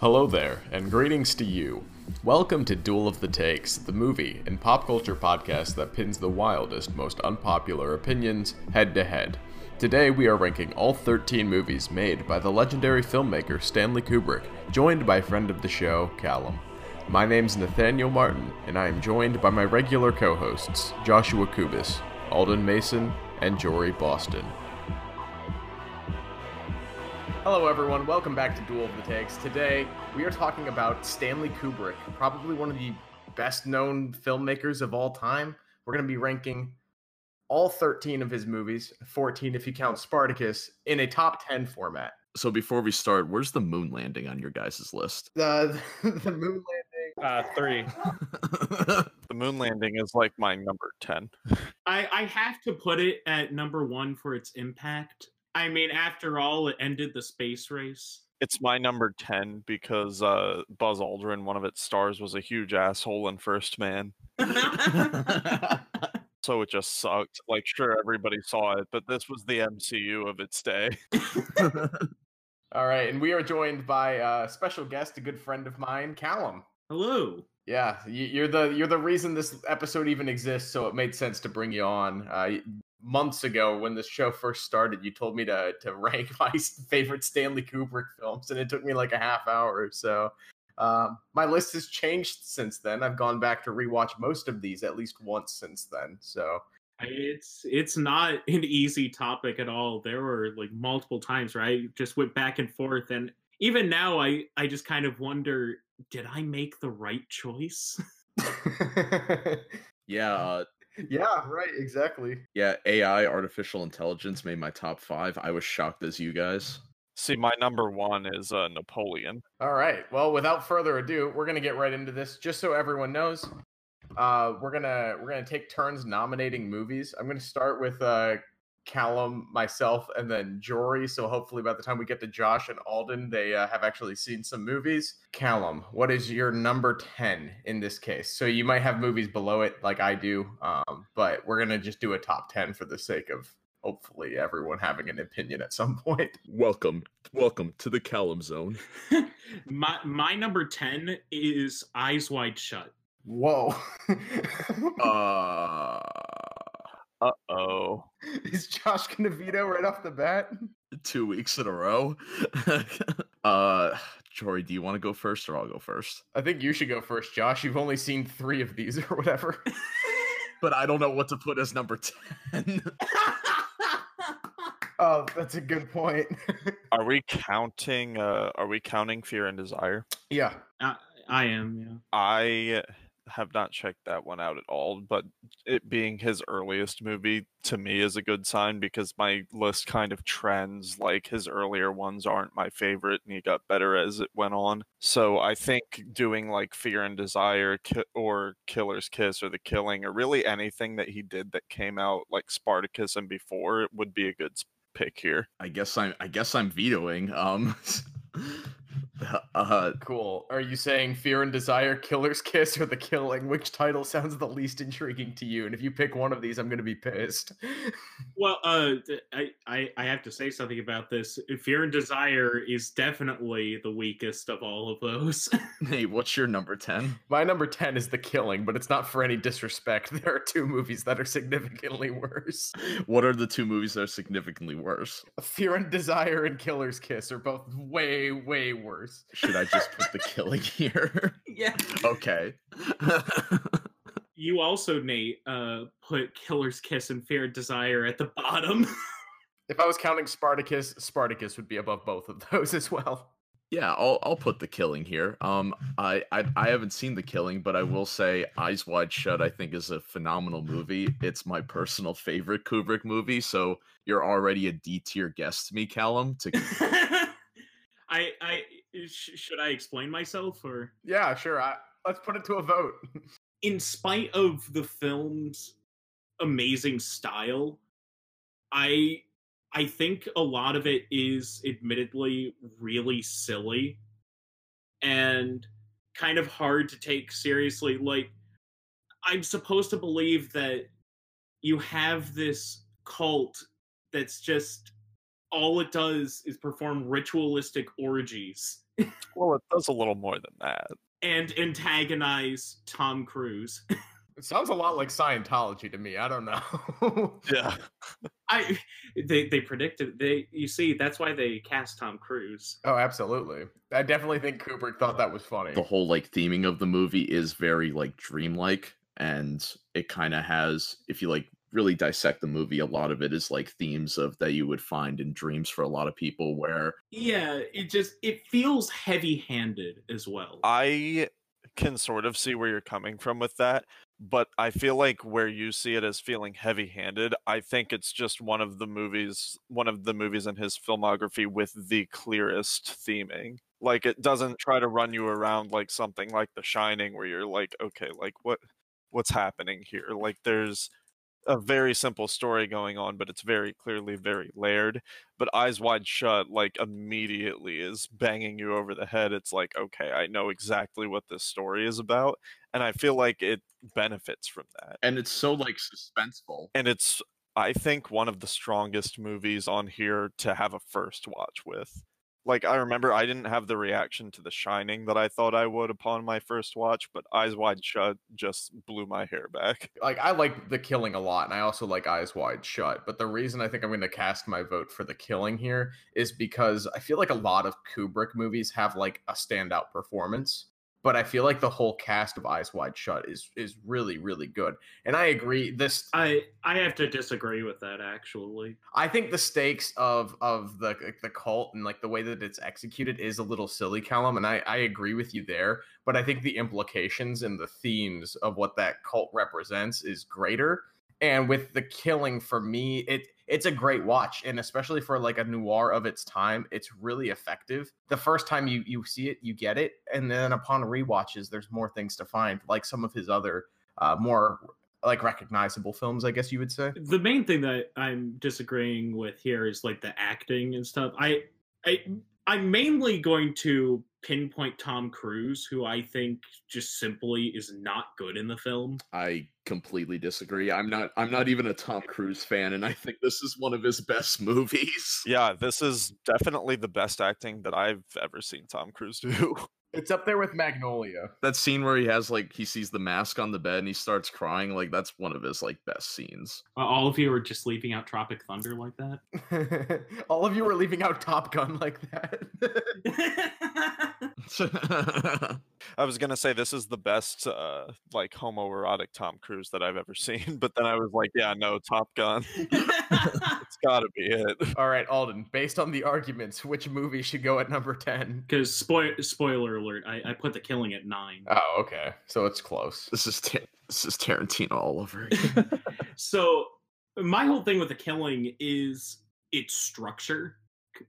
Hello there, and greetings to you. Welcome to Duel of the Takes, the movie and pop culture podcast that pins the wildest, most unpopular opinions head to head. Today we are ranking all 13 movies made by the legendary filmmaker Stanley Kubrick, joined by friend of the show, Callum. My name's Nathaniel Martin, and I am joined by my regular co hosts, Joshua Kubis, Alden Mason, and Jory Boston. Hello, everyone. Welcome back to Duel of the Takes. Today, we are talking about Stanley Kubrick, probably one of the best known filmmakers of all time. We're going to be ranking all 13 of his movies, 14 if you count Spartacus, in a top 10 format. So before we start, where's the moon landing on your guys' list? The, the moon landing. Uh, three. the moon landing is like my number 10. I, I have to put it at number one for its impact. I mean, after all, it ended the space race. It's my number 10 because uh, Buzz Aldrin, one of its stars, was a huge asshole in First Man. so it just sucked. Like, sure, everybody saw it, but this was the MCU of its day. All right, and we are joined by a special guest, a good friend of mine, Callum. Hello. Yeah, you're the you're the reason this episode even exists, so it made sense to bring you on. Uh, months ago, when the show first started, you told me to to rank my favorite Stanley Kubrick films, and it took me like a half hour. or So um, my list has changed since then. I've gone back to rewatch most of these at least once since then. So it's it's not an easy topic at all. There were like multiple times where I just went back and forth, and even now, I I just kind of wonder, did I make the right choice? yeah. Uh, yeah, right, exactly. Yeah, AI, artificial intelligence made my top five. I was shocked as you guys. See, my number one is uh, Napoleon. All right. Well, without further ado, we're gonna get right into this. Just so everyone knows, uh, we're gonna we're gonna take turns nominating movies. I'm gonna start with uh, Callum, myself, and then Jory. So hopefully, by the time we get to Josh and Alden, they uh, have actually seen some movies. Callum, what is your number ten in this case? So you might have movies below it, like I do, um, but we're gonna just do a top ten for the sake of hopefully everyone having an opinion at some point. Welcome, welcome to the Callum Zone. my my number ten is Eyes Wide Shut. Whoa. uh uh oh. Is Josh gonna veto right off the bat? Two weeks in a row. uh Jory, do you want to go first or I'll go first? I think you should go first, Josh. You've only seen three of these or whatever. but I don't know what to put as number 10. oh, that's a good point. are we counting uh are we counting Fear and Desire? Yeah. Uh, I am, yeah. I have not checked that one out at all, but it being his earliest movie to me is a good sign because my list kind of trends. Like his earlier ones aren't my favorite, and he got better as it went on. So I think doing like Fear and Desire or Killer's Kiss or The Killing or really anything that he did that came out like Spartacus and before it would be a good pick here. I guess I'm I guess I'm vetoing. Um Uh, cool. Are you saying Fear and Desire, Killer's Kiss, or The Killing? Which title sounds the least intriguing to you? And if you pick one of these, I'm going to be pissed. well, uh, I, I, I have to say something about this. Fear and Desire is definitely the weakest of all of those. hey, what's your number 10? My number 10 is The Killing, but it's not for any disrespect. There are two movies that are significantly worse. What are the two movies that are significantly worse? Fear and Desire and Killer's Kiss are both way, way worse. Should I just put the killing here? Yeah. Okay. you also, Nate, uh, put Killer's Kiss and Fear and Desire at the bottom. if I was counting Spartacus, Spartacus would be above both of those as well. Yeah, I'll I'll put the killing here. Um, I, I I haven't seen the killing, but I will say Eyes Wide Shut. I think is a phenomenal movie. It's my personal favorite Kubrick movie. So you're already a D tier guest to me, Callum. To I I sh- should I explain myself or? Yeah, sure. I, let's put it to a vote. In spite of the film's amazing style, I I think a lot of it is admittedly really silly and kind of hard to take seriously. Like I'm supposed to believe that you have this cult that's just all it does is perform ritualistic orgies Well, it does a little more than that. and antagonize Tom Cruise. It sounds a lot like Scientology to me. I don't know. Yeah. I they they predicted they you see that's why they cast Tom Cruise. oh, absolutely. I definitely think Kubrick thought that was funny. the whole like theming of the movie is very like dreamlike and it kind of has if you like really dissect the movie a lot of it is like themes of that you would find in dreams for a lot of people where Yeah, it just it feels heavy-handed as well. I can sort of see where you're coming from with that, but I feel like where you see it as feeling heavy-handed, I think it's just one of the movies one of the movies in his filmography with the clearest theming. Like it doesn't try to run you around like something like The Shining where you're like, okay, like what what's happening here? Like there's a very simple story going on, but it's very clearly very layered. But Eyes Wide Shut, like immediately is banging you over the head. It's like, okay, I know exactly what this story is about, and I feel like it benefits from that. and it's so like suspenseful And it's, I think, one of the strongest movies on here to have a first watch with. Like I remember, I didn't have the reaction to The Shining that I thought I would upon my first watch, but Eyes Wide Shut just blew my hair back. like I like the killing a lot, and I also like Eyes Wide Shut. But the reason I think I'm going to cast my vote for the killing here is because I feel like a lot of Kubrick movies have like a standout performance, but I feel like the whole cast of Eyes Wide Shut is is really really good. And I agree. This I I have to disagree with that actually. I think the stakes of of the the cult and like the way that it's executed is a little silly, Callum, and I I agree with you there. But I think the implications and the themes of what that cult represents is greater. And with the killing, for me, it it's a great watch, and especially for like a noir of its time, it's really effective. The first time you you see it, you get it, and then upon rewatches, there's more things to find, like some of his other uh, more like recognizable films, I guess you would say. The main thing that I'm disagreeing with here is like the acting and stuff. I I I'm mainly going to pinpoint Tom Cruise, who I think just simply is not good in the film. i completely disagree i'm not i'm not even a tom cruise fan and i think this is one of his best movies Yeah, this is definitely the best acting that I've ever seen Tom Cruise do. It's up there with Magnolia. that scene where he has like he sees the mask on the bed and he starts crying like that's one of his like best scenes Uh, All of you are just leaving out Tropic Thunder like that. All of you are leaving out Top Gun like that. I was gonna say this is the best uh like homoerotic Tom Cruise that I've ever seen, but then I was like, yeah, no, Top Gun. it's gotta be it. All right, Alden. Based on the arguments, which movie should go at number ten? Because spoil spoiler alert, I, I put the killing at nine. Oh, okay. So it's close. this is Ta- this is tarantino all over again. so my whole thing with the killing is its structure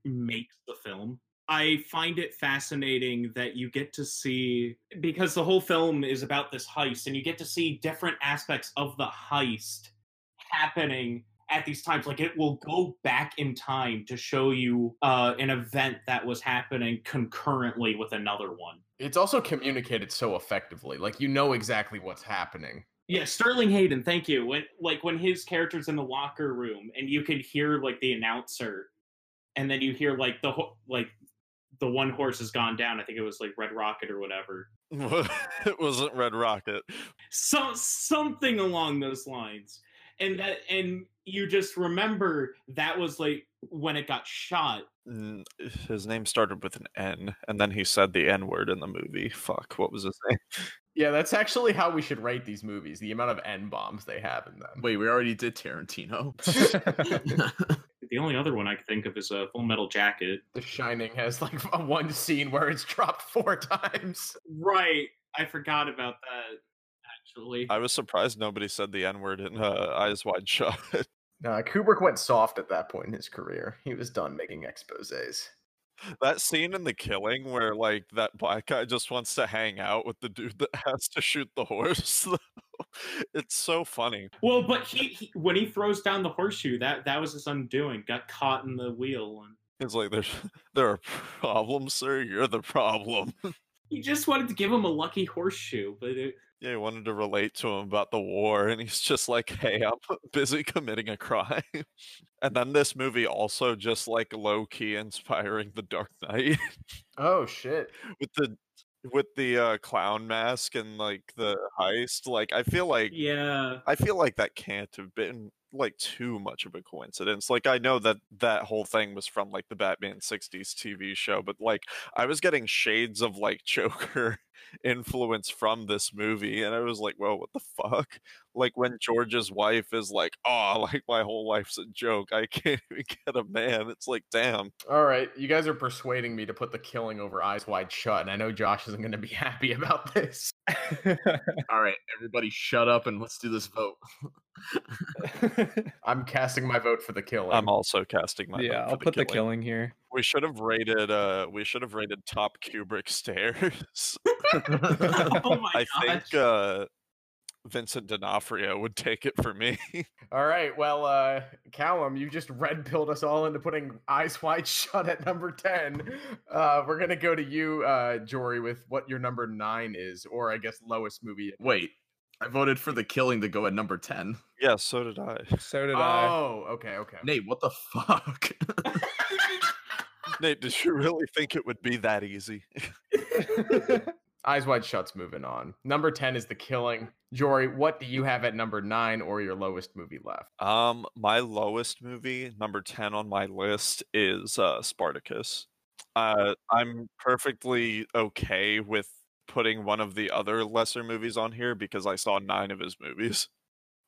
makes the film i find it fascinating that you get to see because the whole film is about this heist and you get to see different aspects of the heist happening at these times like it will go back in time to show you uh, an event that was happening concurrently with another one It's also communicated so effectively. Like you know exactly what's happening. Yeah, Sterling Hayden, thank you. When like when his character's in the locker room and you can hear like the announcer and then you hear like the ho- like the one horse has gone down. I think it was like Red Rocket or whatever. it wasn't Red Rocket. So something along those lines. And that and you just remember that was like when it got shot. His name started with an N, and then he said the N word in the movie. Fuck, what was his name? Yeah, that's actually how we should rate these movies. The amount of n bombs they have in them. wait we already did tarantino The only other one I can think of is a Full Metal Jacket. the Shining has like a one scene where it's dropped four times. Right. I forgot about that actually. I was surprised nobody said the N word in uh, Eyes Wide Shut. Nah, Kubrick went soft at that point in his career. He was done making exposés. That scene in the killing where like that black guy just wants to hang out with the dude that has to shoot the horse. it's so funny. Well, but he, he when he throws down the horseshoe, that that was his undoing. Got caught in the wheel, and It's like there's there are problems, sir. You're the problem. he just wanted to give him a lucky horseshoe. But it, Yeah, he wanted to relate to him about the war, and he's just like, "Hey, I'm busy committing a crime." and then this movie also just like low key inspiring The Dark Knight Oh shit. with the with the uh, clown mask and like the heist. Like, I feel like Yeah. I feel like that can't have been like too much of a coincidence. Like I know that that whole thing was from like the Batman 60s TV show, but like I was getting shades of like Joker influence from this movie and I was like, "Whoa, what the fuck?" Like when George's wife is like, "Oh, like my whole life's a joke. I can't even get a man." It's like, "Damn." All right, you guys are persuading me to put the killing over Eyes Wide Shut, and I know Josh isn't going to be happy about this. All right, everybody, shut up and let's do this vote. I'm casting my vote for the killing. I'm also casting my vote yeah, I'll the put the killing. killing here. We should have rated uh we should have rated top Kubrick stares. oh my I gosh. think uh Vincent D'Onofrio would take it for me. All right, well, uh, Callum, you just red pilled us all into putting Eyes Wide Shut at number 10. Uh, we're going to go to you, uh, Jory, with what your number nine is, or I guess lowest movie. Wait, I voted for the killing to go at number 10. yeah, so did I. So did I. Oh, okay, okay. Nate, what the fuck? Nate, did you really think it would be that easy? Eyes Wide Shut's moving on. Number 10 is The Killing. Jory, what do you have at number nine or your lowest movie left? Um, my lowest movie, number 10 on my list, is uh Spartacus. Uh I'm perfectly okay with putting one of the other lesser movies on here because I saw nine of his movies.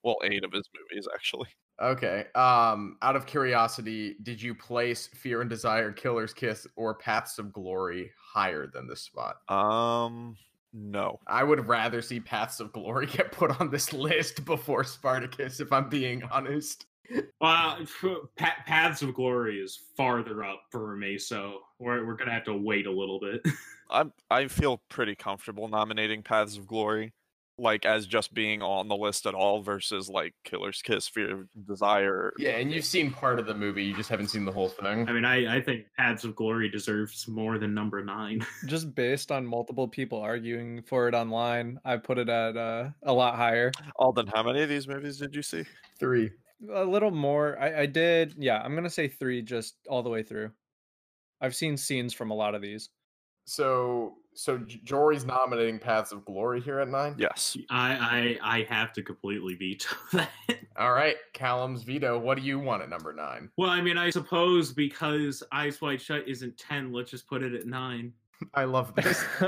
Well, eight of his movies actually. Okay. Um, out of curiosity, did you place Fear and Desire, Killer's Kiss, or Paths of Glory higher than this spot? Um, no. I would rather see Paths of Glory get put on this list before Spartacus, if I'm being honest. Well, Pa- Paths of Glory is farther up for me, so we're we're gonna have to wait a little bit. I'm I feel pretty comfortable nominating Paths of Glory, like as just being on the list at all versus like Killer's Kiss, Fear of Desire. Yeah, and you've seen part of the movie, you just haven't seen the whole thing. I mean, I I think Paths of Glory deserves more than number nine. Just based on multiple people arguing for it online, I put it at uh, a lot higher. Alden, how many of these movies did you see? Three. A little more. I, I did. Yeah, I'm gonna say three, just all the way through. I've seen scenes from a lot of these. So, so Jory's nominating Paths of Glory here at nine. Yes. I I I have to completely veto that. All right, Callum's veto. What do you want at number nine? Well, I mean, I suppose because Eyes Wide Shut isn't ten, let's just put it at nine. I love this.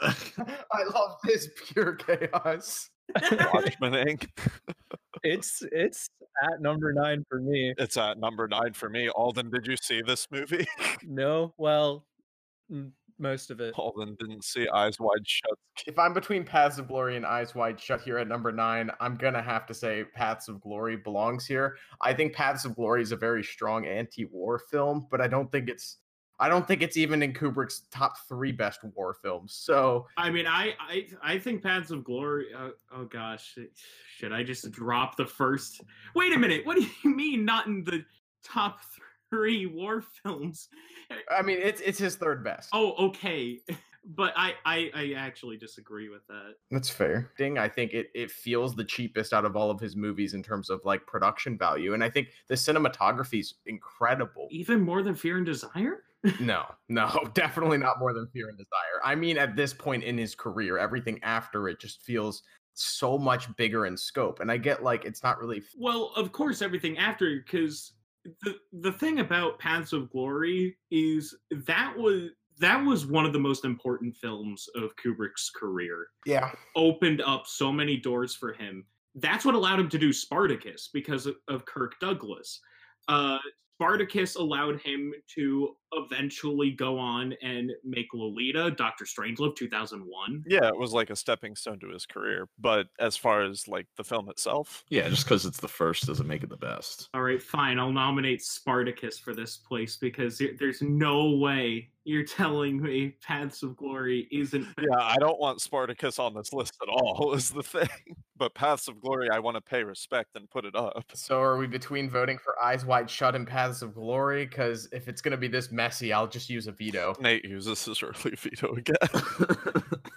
I love this pure chaos. Watchmen Inc. it's it's at number nine for me. It's at number nine for me. Alden, did you see this movie? No, well, most of it. Alden didn't see Eyes Wide Shut. If I'm between Paths of Glory and Eyes Wide Shut here at number nine, I'm gonna have to say Paths of Glory belongs here. I think Paths of Glory is a very strong anti-war film, but I don't think it's I don't think it's even in Kubrick's top three best war films. So I mean, I I I think Paths of Glory. Uh, oh gosh, should I just drop the first? Wait a minute. What do you mean not in the top three war films? I mean, it's it's his third best. Oh, okay. But I, I I actually disagree with that. That's fair. Thing I think it it feels the cheapest out of all of his movies in terms of like production value, and I think the cinematography is incredible. Even more than Fear and Desire. No, no, definitely not more than Fear and Desire. I mean, at this point in his career, everything after it just feels so much bigger in scope. And I get like it's not really. Well, of course, everything after because the the thing about Paths of Glory is that was that was one of the most important films of Kubrick's career. Yeah, Opened up so many doors for him. That's what allowed him to do Spartacus because of, of Kirk Douglas. Uh, Spartacus allowed him to eventually go on and make Lolita, Doctor Strangelove, 2001. Yeah, it was like a stepping stone to his career. But as far as like the film itself, yeah, just because it's the first doesn't make it the best. All right, fine. I'll nominate Spartacus for this place because there's no way you're telling me Paths of Glory isn't. yeah, I don't want Spartacus on this list at all. Is the thing. But Paths of Glory, I want to pay respect and put it up. So are we between voting for Eyes Wide Shut and Paths of Glory? Because if it's gonna be this messy, I'll just use a veto. Nate uses his early veto again.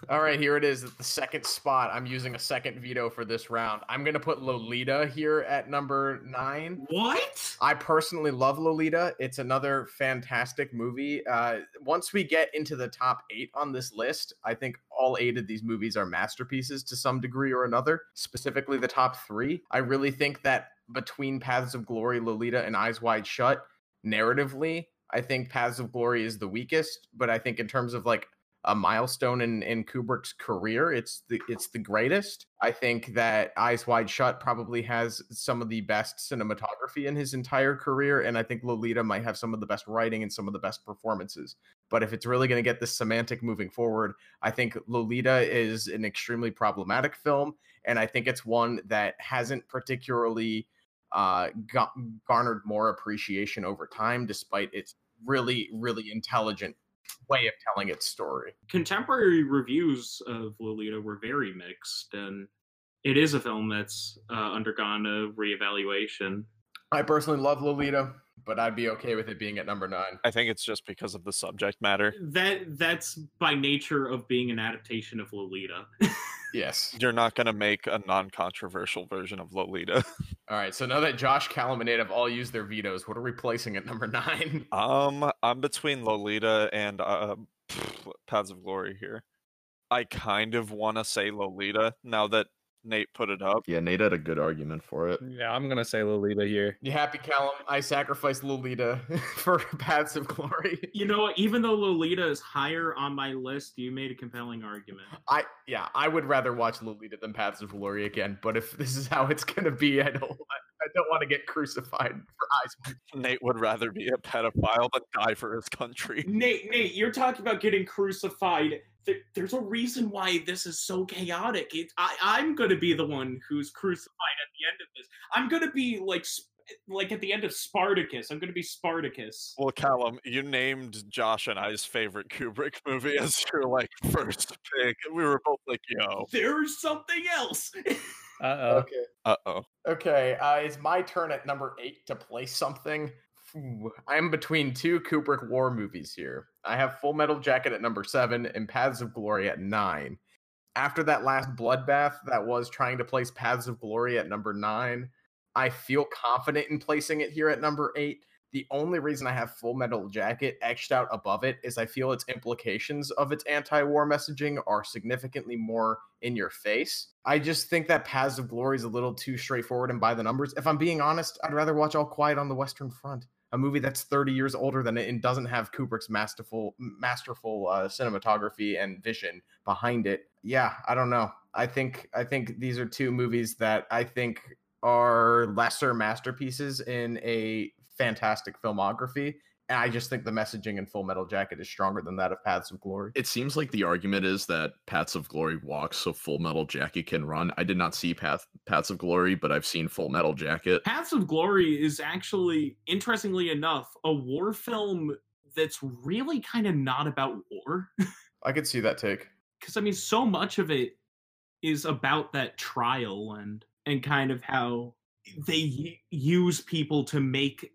All right, here it is at the second spot. I'm using a second veto for this round. I'm going to put Lolita here at number nine. What? I personally love Lolita. It's another fantastic movie. Uh, once we get into the top eight on this list, I think all eight of these movies are masterpieces to some degree or another, specifically the top three. I really think that between Paths of Glory, Lolita, and Eyes Wide Shut, narratively, I think Paths of Glory is the weakest, but I think in terms of like a milestone in, in Kubrick's career, it's the it's the greatest. I think that Eyes Wide Shut probably has some of the best cinematography in his entire career, and I think Lolita might have some of the best writing and some of the best performances. But if it's really going to get this semantic moving forward, I think Lolita is an extremely problematic film, and I think it's one that hasn't particularly uh, ga- garnered more appreciation over time, despite its really, really intelligent way of telling its story. Contemporary reviews of Lolita were very mixed, and it is a film that's uh, undergone a reevaluation. I personally love Lolita, but I'd be okay with it being at number nine. I think it's just because of the subject matter. That that's by nature of being an adaptation of Lolita. Yes. You're not going to make a non controversial version of Lolita. All right. So now that Josh Callum and Nate have all used their vetoes, what are we placing at number nine? Um, I'm between Lolita and uh, Paths of Glory here. I kind of want to say Lolita now that Nate put it up. Yeah, Nate had a good argument for it. Yeah, I'm gonna say Lolita here. You happy, Callum? I sacrificed Lolita for Paths of Glory. you know? Even though Lolita is higher on my list, you made a compelling argument. I yeah, I would rather watch Lolita than Paths of Glory again. But if this is how it's gonna be, I don't I don't want to get crucified for eyes. Nate would rather be a pedophile than die for his country. Nate, Nate, you're talking about getting crucified. There- There's a reason why this is so chaotic. It, I, I'm going to be the one who's crucified at the end of this. I'm going to be like, Sp- like at the end of Spartacus. I'm going to be Spartacus. Well, Callum, you named Josh and I's favorite Kubrick movie as your like first pick. We were both like, "Yo, There's something else. Uh oh. Okay. uh oh." Okay, uh, it's my turn at number eight to play something. I'm between two Kubrick war movies here. I have Full Metal Jacket at number seven and Paths of Glory at nine. After that last bloodbath that was trying to place Paths of Glory at number nine, I feel confident in placing it here at number eight. The only reason I have Full Metal Jacket etched out above it is I feel its implications of its anti war messaging are significantly more in your face. I just think that Paths of Glory is a little too straightforward and by the numbers. If I'm being honest, I'd rather watch All Quiet on the Western Front, a movie that's 30 years older than it and doesn't have Kubrick's masterful, masterful uh, cinematography and vision behind it. Yeah, I don't know. I think I think these are two movies that I think are lesser masterpieces in a fantastic filmography. And I just think the messaging in Full Metal Jacket is stronger than that of Paths of Glory. It seems like the argument is that Paths of Glory walks so Full Metal Jacket can run. I did not see Path Paths of Glory, but I've seen Full Metal Jacket. Paths of Glory is actually, interestingly enough, a war film that's really kind of not about war. I could see that take. because I mean, so much of it is about that trial and and kind of how they use people to make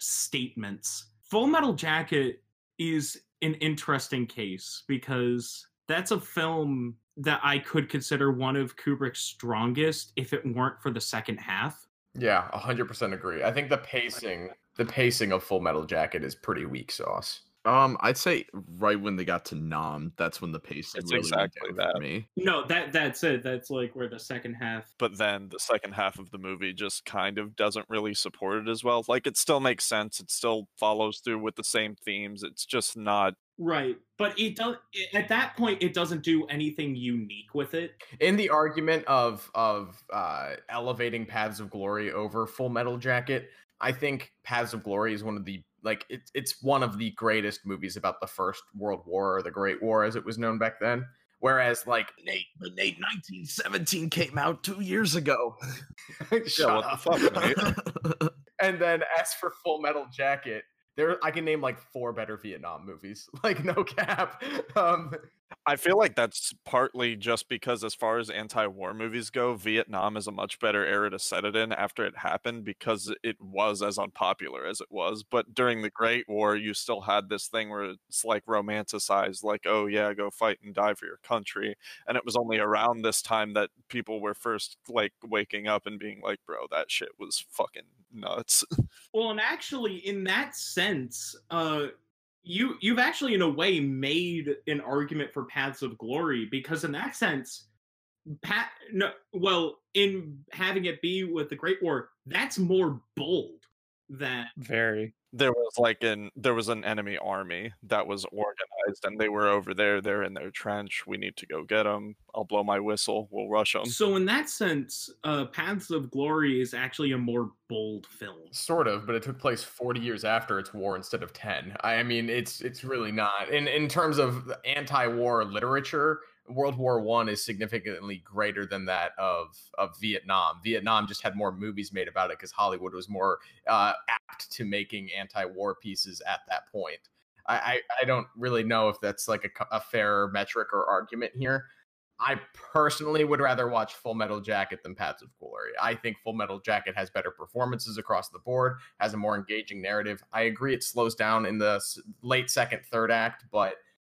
statements. Full Metal Jacket is an interesting case because that's a film that I could consider one of Kubrick's strongest if it weren't for the second half. Yeah, hundred percent agree. I think the pacing, the pacing of Full Metal Jacket is pretty weak sauce. Um, I'd say right when they got to Nam, that's when the pace It's really went exactly down that. for me. No, that that's it. That's like where the second half But then the second half of the movie just kind of doesn't really support it as well. Like it still makes sense. It still follows through with the same themes. It's just not Right, but it does. At that point, it doesn't do anything unique with it. In the argument of of uh, elevating Paths of Glory over Full Metal Jacket, I think Paths of Glory is one of the like it's it's one of the greatest movies about the First World War or the Great War as it was known back then. Whereas like Nate, but Nate, 1917 came out two years ago. shut what the up. fuck, and then as for Full Metal Jacket, there I can name like four better Vietnam movies. Like no cap. Um I feel like that's partly just because, as far as anti war movies go, Vietnam is a much better era to set it in after it happened because it was as unpopular as it was. But during the Great War, you still had this thing where it's like romanticized, like, oh, yeah, go fight and die for your country. And it was only around this time that people were first like waking up and being like, bro, that shit was fucking nuts. Well, and actually, in that sense, uh, you you've actually in a way made an argument for paths of glory because in that sense pat no well in having it be with the great war that's more bold than Very. There was like an there was an enemy army that was organized and they were over there they're in their trench we need to go get them i'll blow my whistle we'll rush them so in that sense uh paths of glory is actually a more bold film Sort of, but it took place 40 years after its war instead of 10. I mean, it's it's really not. In in terms of anti-war literature, World War One is significantly greater than that of of Vietnam. Vietnam just had more movies made about it because Hollywood was more uh, apt to making anti-war pieces at that point. I, I I don't really know if that's like a, a fair metric or argument here. I personally would rather watch Full Metal Jacket than Paths of Glory. I think Full Metal Jacket has better performances across the board, has a more engaging narrative. I agree it slows down in the late second, third act, but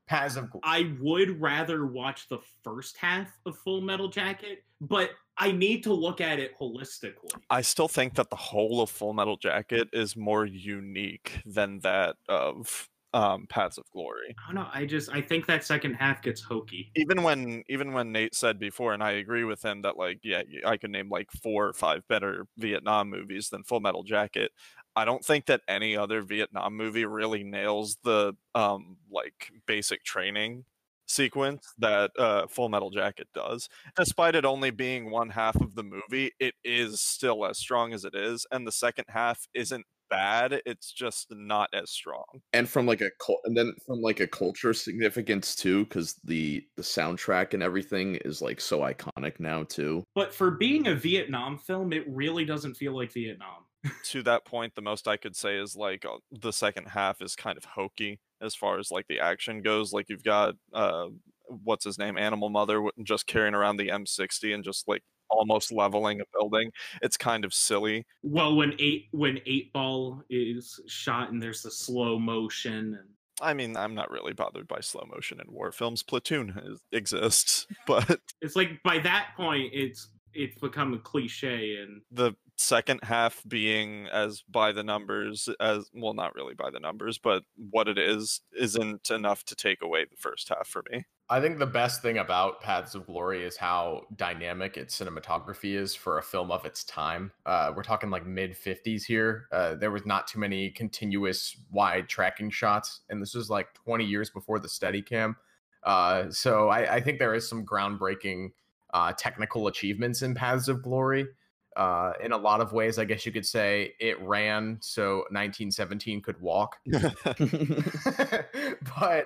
Paths of Glory. i would rather watch the first half of full metal jacket but i need to look at it holistically i still think that the whole of full metal jacket is more unique than that of um paths of glory i don't know i just i think that second half gets hokey even when even when Nate said before, and I agree with him that like yeah, I could name like four or five better Vietnam movies than Full Metal Jacket. I don't think that any other Vietnam movie really nails the um like basic training sequence that uh Full Metal Jacket does. Despite it only being one half of the movie, it is still as strong as it is, and the second half isn't bad. It's just not as strong. and from like a cul- and then from like a culture significance too because the the soundtrack and everything is like so iconic now too but for being a vietnam film it really doesn't feel like vietnam to that point, the most I could say is like uh, the second half is kind of hokey as far as like the action goes. Like you've got uh, what's his name, Animal Mother, just carrying around the M60 and just like almost leveling a building. It's kind of silly. well when eight when eight ball is shot and there's the slow motion and I mean, I'm not really bothered by slow motion in war films. Platoon is, exists, but it's like by that point it's it's become a cliche and the second half being as by the numbers as well, not really by the numbers, but what it is isn't enough to take away the first half for me. I think the best thing about Paths of Glory is how dynamic its cinematography is for a film of its time. Uh, we're talking like mid 50s here. Uh, there was not too many continuous wide tracking shots, and this was like 20 years before the Steadicam. Uh, so I, I think there is some groundbreaking uh, technical achievements in Paths of Glory. Uh, in a lot of ways, I guess you could say it ran so 1917 could walk. but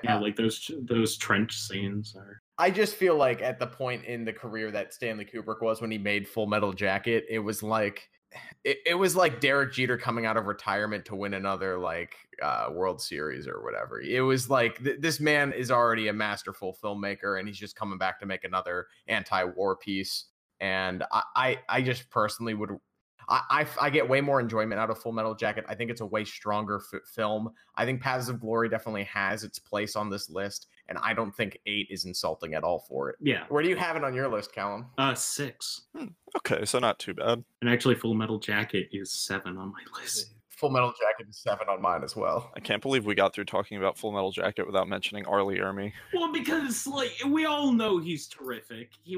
yeah like those those trench scenes are I just feel like at the point in the career that Stanley Kubrick was when he made Full Metal Jacket, it was like it, it was like Derek Jeter coming out of retirement to win another like uh, World Series or whatever. It was like th- this man is already a masterful filmmaker and he's just coming back to make another anti-war piece. And I, I, I just personally would I, I, I get way more enjoyment out of Full Metal Jacket. I think it's a way stronger f- film. I think Paths of Glory definitely has its place on this list, and I don't think eight is insulting at all for it. yeah Where do you have it on your list, Callum? uh six Okay, so not too bad. and actually full metal jacket is seven on my list Full Metal Jacket is seven on mine as well. I can't believe we got through talking about Full Metal Jacket without mentioning R. Lee Ermey. well because like we all know he's terrific he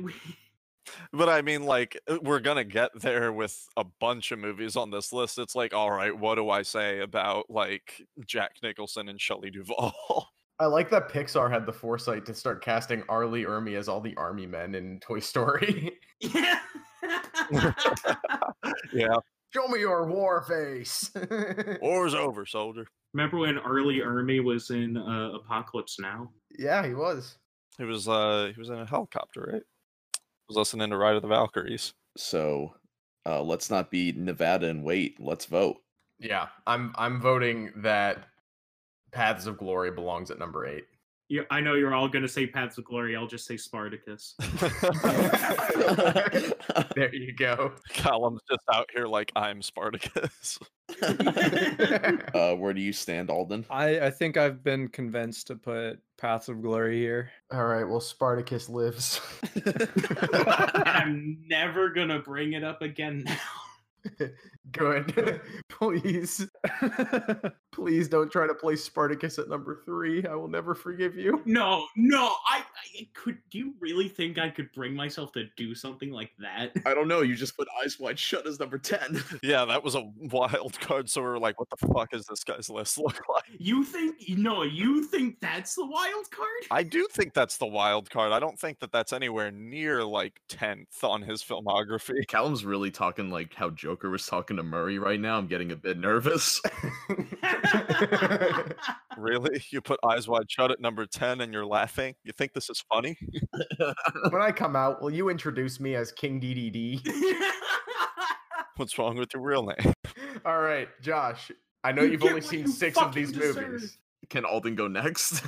But I mean, like, uh, we're gonna get there with a bunch of movies on this list. It's like, all right, what do I say about like Jack Nicholson and Shelley Duvall? I like that Pixar had the foresight to start casting R. Lee Ermey as all the army men in Toy Story. yeah yeah, Show me your war face. war's over, soldier. remember when R. Lee Ermey was in uh, Apocalypse Now yeah, he was. He was uh he was in a helicopter, right? Was listening to Ride of the Valkyries. so uh let's not be nevada and wait let's vote Yeah, I'm I'm voting that Paths of Glory belongs at number eight. You, I know you're all gonna say Paths of Glory. I'll just say Spartacus. there you go. Callum's just out here like I'm Spartacus. uh, where do you stand, Alden? I, I think I've been convinced to put Paths of Glory here. All right. Well, Spartacus lives. I'm never gonna bring it up again now. Good. please, please don't try to play Spartacus at number three. I will never forgive you. No, no, I, I could. Do you really think I could bring myself to do something like that? I don't know. You just put Eyes Wide Shut as number ten. yeah, that was a wild card. So we are like, what the fuck is this guy's list look like? You think? No, you think that's the wild card? I do think that's the wild card. I don't think that that's anywhere near like tenth on his filmography. Callum's really talking like how Joker was talking to Murray right now. I'm getting a bit nervous. really? You put Eyes Wide Shut at number 10 and you're laughing? You think this is funny? when I come out, will you introduce me as King DDD? What's wrong with your real name? All right, Josh. I know You you've only seen you six of these deserve. movies, Can Alden go next?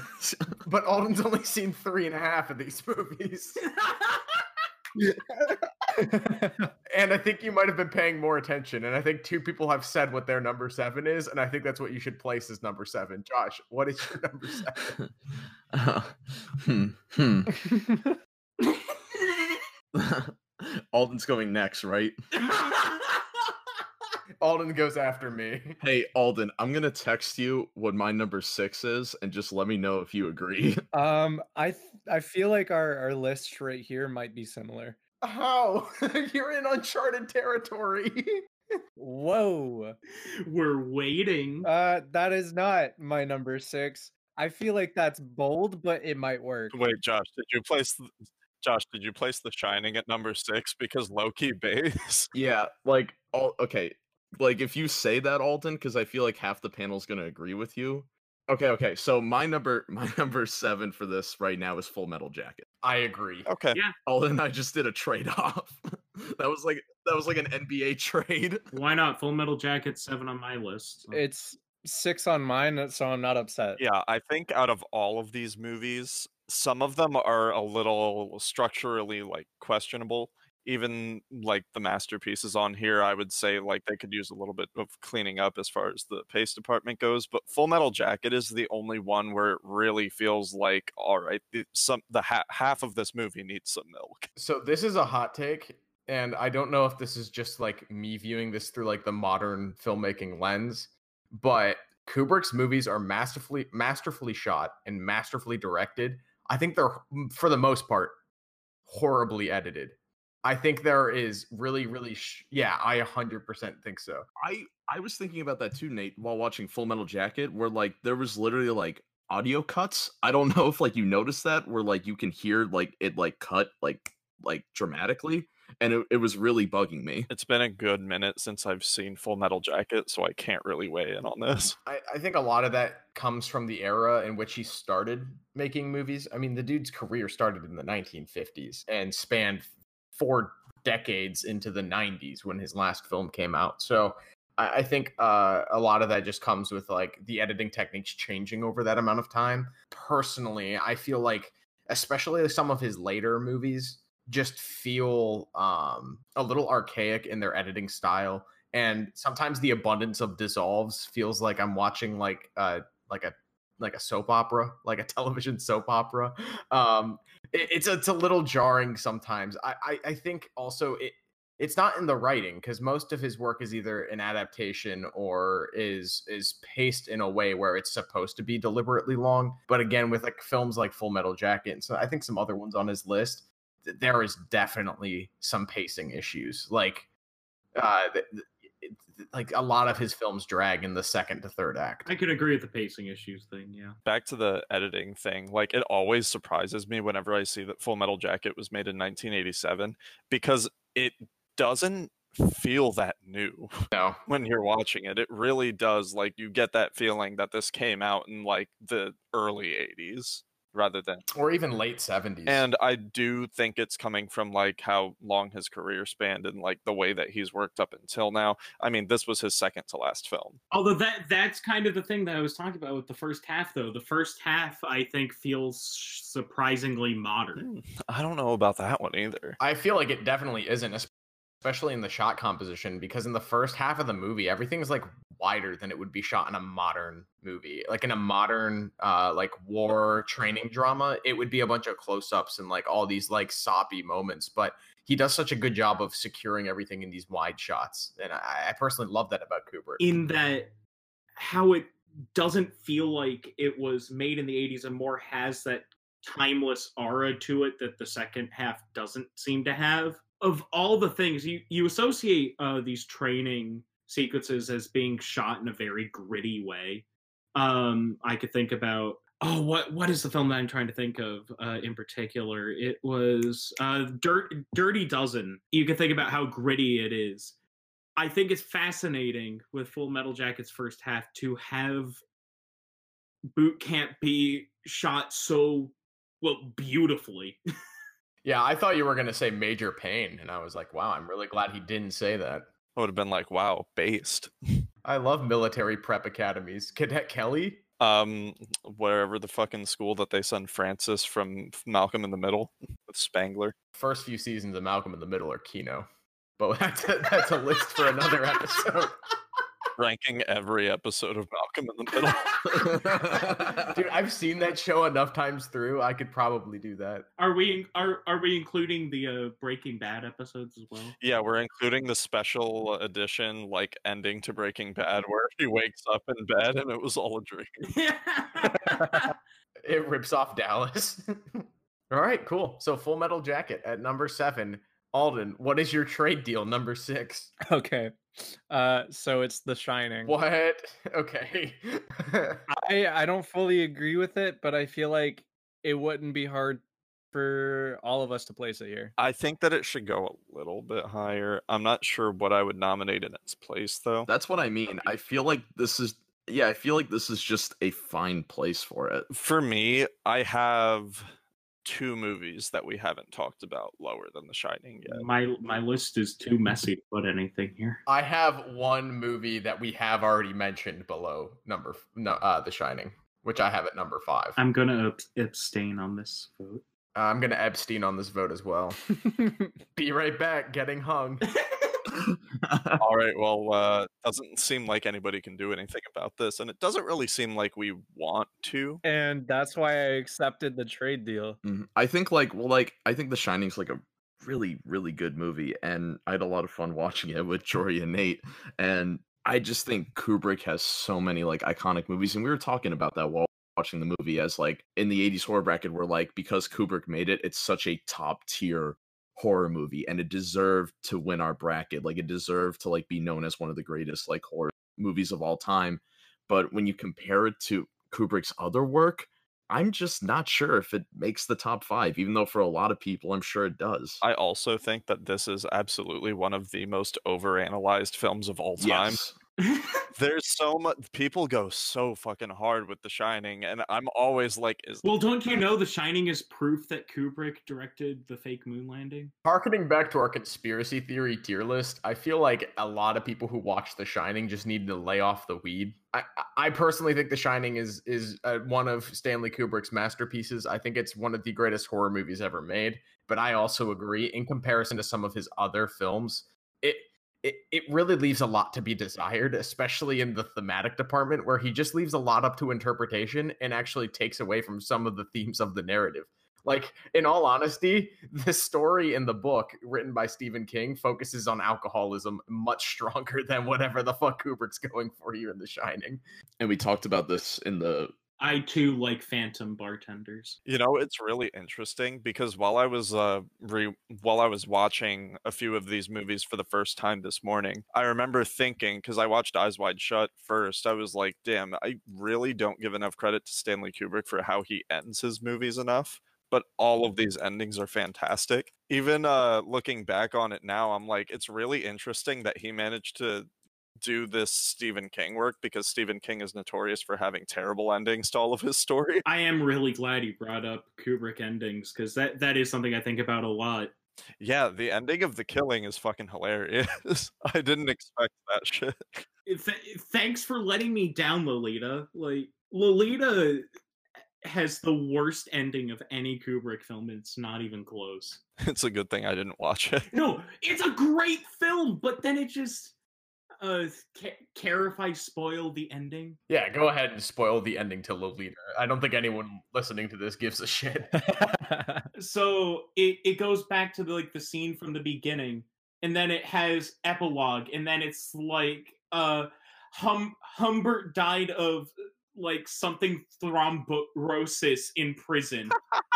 but Alden's only seen three and a half of these movies. and I think you might have been paying more attention. And I think two people have said what their number seven is, and I think that's what you should place as number seven. Josh, what is your number seven? Uh, hmm. Hmm. Alden's going next, right? Alden goes after me. Hey, Alden, I'm gonna text you what my number six is, and just let me know if you agree. um, I th- I feel like our our list right here might be similar. How? You're in uncharted territory. Whoa. We're waiting. Uh, that is not my number six. I feel like that's bold, but it might work. Wait, Josh, did you place th- Josh, did you place The Shining at number 6 because Loki base? yeah, like, all okay, like if you say that, Alden, because I feel like half the panel's gonna agree with you. Okay, okay. So my number, my number seven for this right now is Full Metal Jacket. I agree. Okay. Yeah. Alden and I just did a trade off. that was like that was like an NBA trade. Why not? Full Metal Jacket seven on my list. so- It's six on mine, uh, so I'm not upset. Yeah, I think out of all of these movies, some of them are a little structurally like questionable. Even like the masterpieces on here, I would say like they could use a little bit of cleaning up as far as the pace department goes. But Full Metal Jacket is the only one where it really feels like all right, it- some the ha- half of this movie needs some milk. So this is a hot take, and I don't know if this is just like me viewing this through like the modern filmmaking lens, but Kubrick's movies are masterfully masterfully shot and masterfully directed. I think they're mm, for the most part horribly edited. I think there is really really sh- yeah, I 100% think so. I I was thinking about that too, Nate, while watching Full Metal Jacket, where like there was literally like audio cuts. I don't know if like you noticed that, where like you can hear like it like cut like like dramatically, and it, it was really bugging me. It's been a good minute since I've seen Full Metal Jacket, so I can't really weigh in on this. I, I think a lot of that comes from the era in which he started making movies. I mean, the dude's career started in the 1950s and spanned four decades into the 90s when his last film came out. So I, I think uh, a lot of that just comes with like the editing techniques changing over that amount of time. Personally, I feel like, especially some of his later movies, just feel um, a little archaic in their editing style and sometimes the abundance of dissolves feels like I'm watching like uh like a like a soap opera, like a television soap opera. Um, it, it's it's a little jarring sometimes. I I, I think also it it's not in the writing because most of his work is either an adaptation or is is paced in a way where it's supposed to be deliberately long. But again, with like films like Full Metal Jacket, and so I think some other ones on his list, there is definitely some pacing issues. Like uh, like a lot of his films drag in the second to third act. I could agree with the pacing issues thing. Yeah. back to the editing thing like it always surprises me whenever i see that full metal jacket was made in 1987 because it doesn't feel that new No, when you're watching it it really does like you get that feeling that this came out in like the early 80s rather than or even late 70s. and I do think it's coming from like how long his career spanned and like the way that he's worked up until now. I mean, this was his second to last film. Although that that's kind of the thing that I was talking about with the first half, though. The first half, I think, feels surprisingly modern. Hmm. I don't know about that one either. I feel like it definitely isn't, especially in the shot composition, because in the first half of the movie, everything's like wider than it would be shot in a modern movie. Like in a modern, uh, like war training drama, it would be a bunch of close-ups and like all these like soppy moments. But he does such a good job of securing everything in these wide shots, and I, I personally love that about Kubrick. In that, how it doesn't feel like it was made in the 80s and more has that timeless aura to it that the second half doesn't seem to have. Of all the things you you associate uh, these training sequences as being shot in a very gritty way. Um, I could think about oh what what is the film that I'm trying to think of uh, in particular? It was uh, Dirt Dirty Dozen. You can think about how gritty it is. I think it's fascinating with Full Metal Jacket's first half to have boot camp be shot so well beautifully. Yeah, I thought you were gonna say Major Payne, and I was like, wow, I'm really glad he didn't say that. I would have been like, wow, based. I love military prep academies. Cadet Kelly. Um, wherever the fucking school that they send Francis from Malcolm in the Middle with Spangler. First few seasons of Malcolm in the Middle are Kino, but that's a, that's a list for another episode. Ranking every episode of Malcolm in the Middle. Dude, I've seen that show enough times through. I could probably do that. Are we are are we including the uh, Breaking Bad episodes as well? yeah, we're including the special edition, like ending to Breaking Bad, where he wakes up in bed and it was all a dream. It rips off Dallas. All right, cool. So Full Metal Jacket at number seven. Alden, what is your trade deal number six? Okay. Uh so it's The Shining. What? Okay. I I don't fully agree with it, but I feel like it wouldn't be hard for all of us to place it here. I think that it should go a little bit higher. I'm not sure what I would nominate in its place, though. That's what I mean. I feel like this is yeah, I feel like this is just a fine place for it. For me, I have two movies that we haven't talked about lower than The Shining yet. my my list is too messy to put anything here. I have one movie that we have already mentioned below number no, uh, The Shining, which I have at number five. I'm gonna ab- abstain on this vote. Uh, I'm gonna Epstein on this vote as well. Be right back. Getting hung. All right, well, uh, doesn't seem like anybody can do anything about this, and it doesn't really seem like we want to. and that's why I accepted the trade deal. Mhm. I think like well like I think The Shining's like a really really good movie and I had a lot of fun watching it with Jory and Nate and I just think Kubrick has so many like iconic movies and we were talking about that while watching the movie as like in the 80s horror bracket where like because Kubrick made it it's such a top tier horror movie and it deserved to win our bracket like it deserved to like be known as one of the greatest like horror movies of all time but when you compare it to Kubrick's other work I'm just not sure if it makes the top five, even though for a lot of people, I'm sure it does. I also think that this is absolutely one of the most overanalyzed films of all time. Yes. There's so much people go so fucking hard with The Shining, and I'm always like, is well, don't you know The Shining is proof that Kubrick directed the fake moon landing? Harkening back to our conspiracy theory tier list, I feel like a lot of people who watch The Shining just need to lay off the weed. I, I- I personally think The Shining is is uh, one of Stanley Kubrick's masterpieces. I think it's one of the greatest horror movies ever made. But I also agree, in comparison to some of his other films, it it, really leaves a lot to be desired, especially in the thematic department, where he just leaves a lot up to interpretation and actually takes away from some of the themes of the narrative. Like, in all honesty, the story in the book written by Stephen King focuses on alcoholism much stronger than whatever the fuck Kubrick's going for here in The Shining. And we talked about this in the I too like phantom bartenders. You know, it's really interesting because while I was uh re- while I was watching a few of these movies for the first time this morning, I remember thinking because I watched Eyes Wide Shut first, I was like, "Damn, I really don't give enough credit to Stanley Kubrick for how he ends his movies enough." But all of these endings are fantastic. Even uh looking back on it now, I'm like, it's really interesting that he managed to do this Stephen King work because Stephen King is notorious for having terrible endings to all of his stories. I am really glad you brought up Kubrick endings because that that is something I think about a lot. Yeah, the ending of The Killing is fucking hilarious. I didn't expect that shit. Eh, th- thanks for letting me down, Lolita. Like Lolita has the worst ending of any Kubrick film. It's not even close. It's a good thing I didn't watch it. No, it's a great film, but then it just uh ca- care if I spoil the ending? Yeah, go ahead and spoil the ending to Lolita. I don't think anyone listening to this gives a shit. So it, it goes back to the, like the scene from the beginning, and then it has epilogue, and then it's like uh hum Humbert died of like something thrombosis in prison.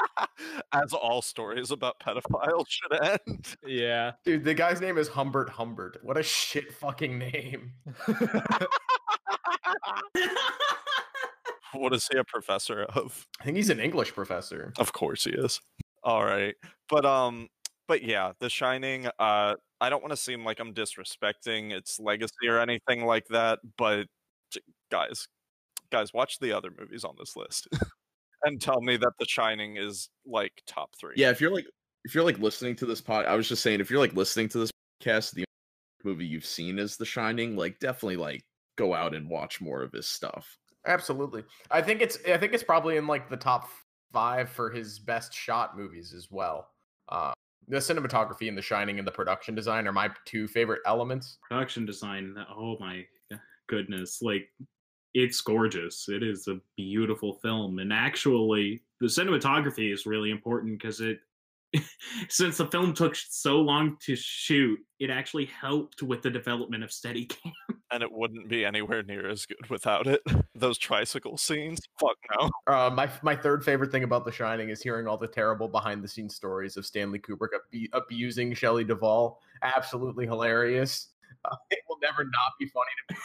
As all stories about pedophiles should end. yeah. Dude, the guy's name is Humbert Humbert. What a shit fucking name. What is he a professor of? I think he's an English professor. Of course he is. All right. But um but yeah, The Shining uh I don't want to seem like I'm disrespecting its legacy or anything like that, but guys, guys watch the other movies on this list and tell me that The Shining is like top 3. Yeah, if you're like if you're like listening to this pod, I was just saying if you're like listening to this podcast, the movie you've seen is The Shining, like definitely like go out and watch more of his stuff. Absolutely. I think it's I think it's probably in like the top five for his best shot movies as well. Uh, the cinematography and the shining and the production design are my two favorite elements. Production design, oh my goodness, like it's gorgeous. It is a beautiful film, and actually, the cinematography is really important because it, since the film took so long to shoot, it actually helped with the development of Steadicam. And it wouldn't be anywhere near as good without it. Those tricycle scenes, fuck no. Uh, my my third favorite thing about The Shining is hearing all the terrible behind the scenes stories of Stanley Kubrick abu- abusing Shelley Duvall. Absolutely hilarious. Uh, it will never not be funny to me.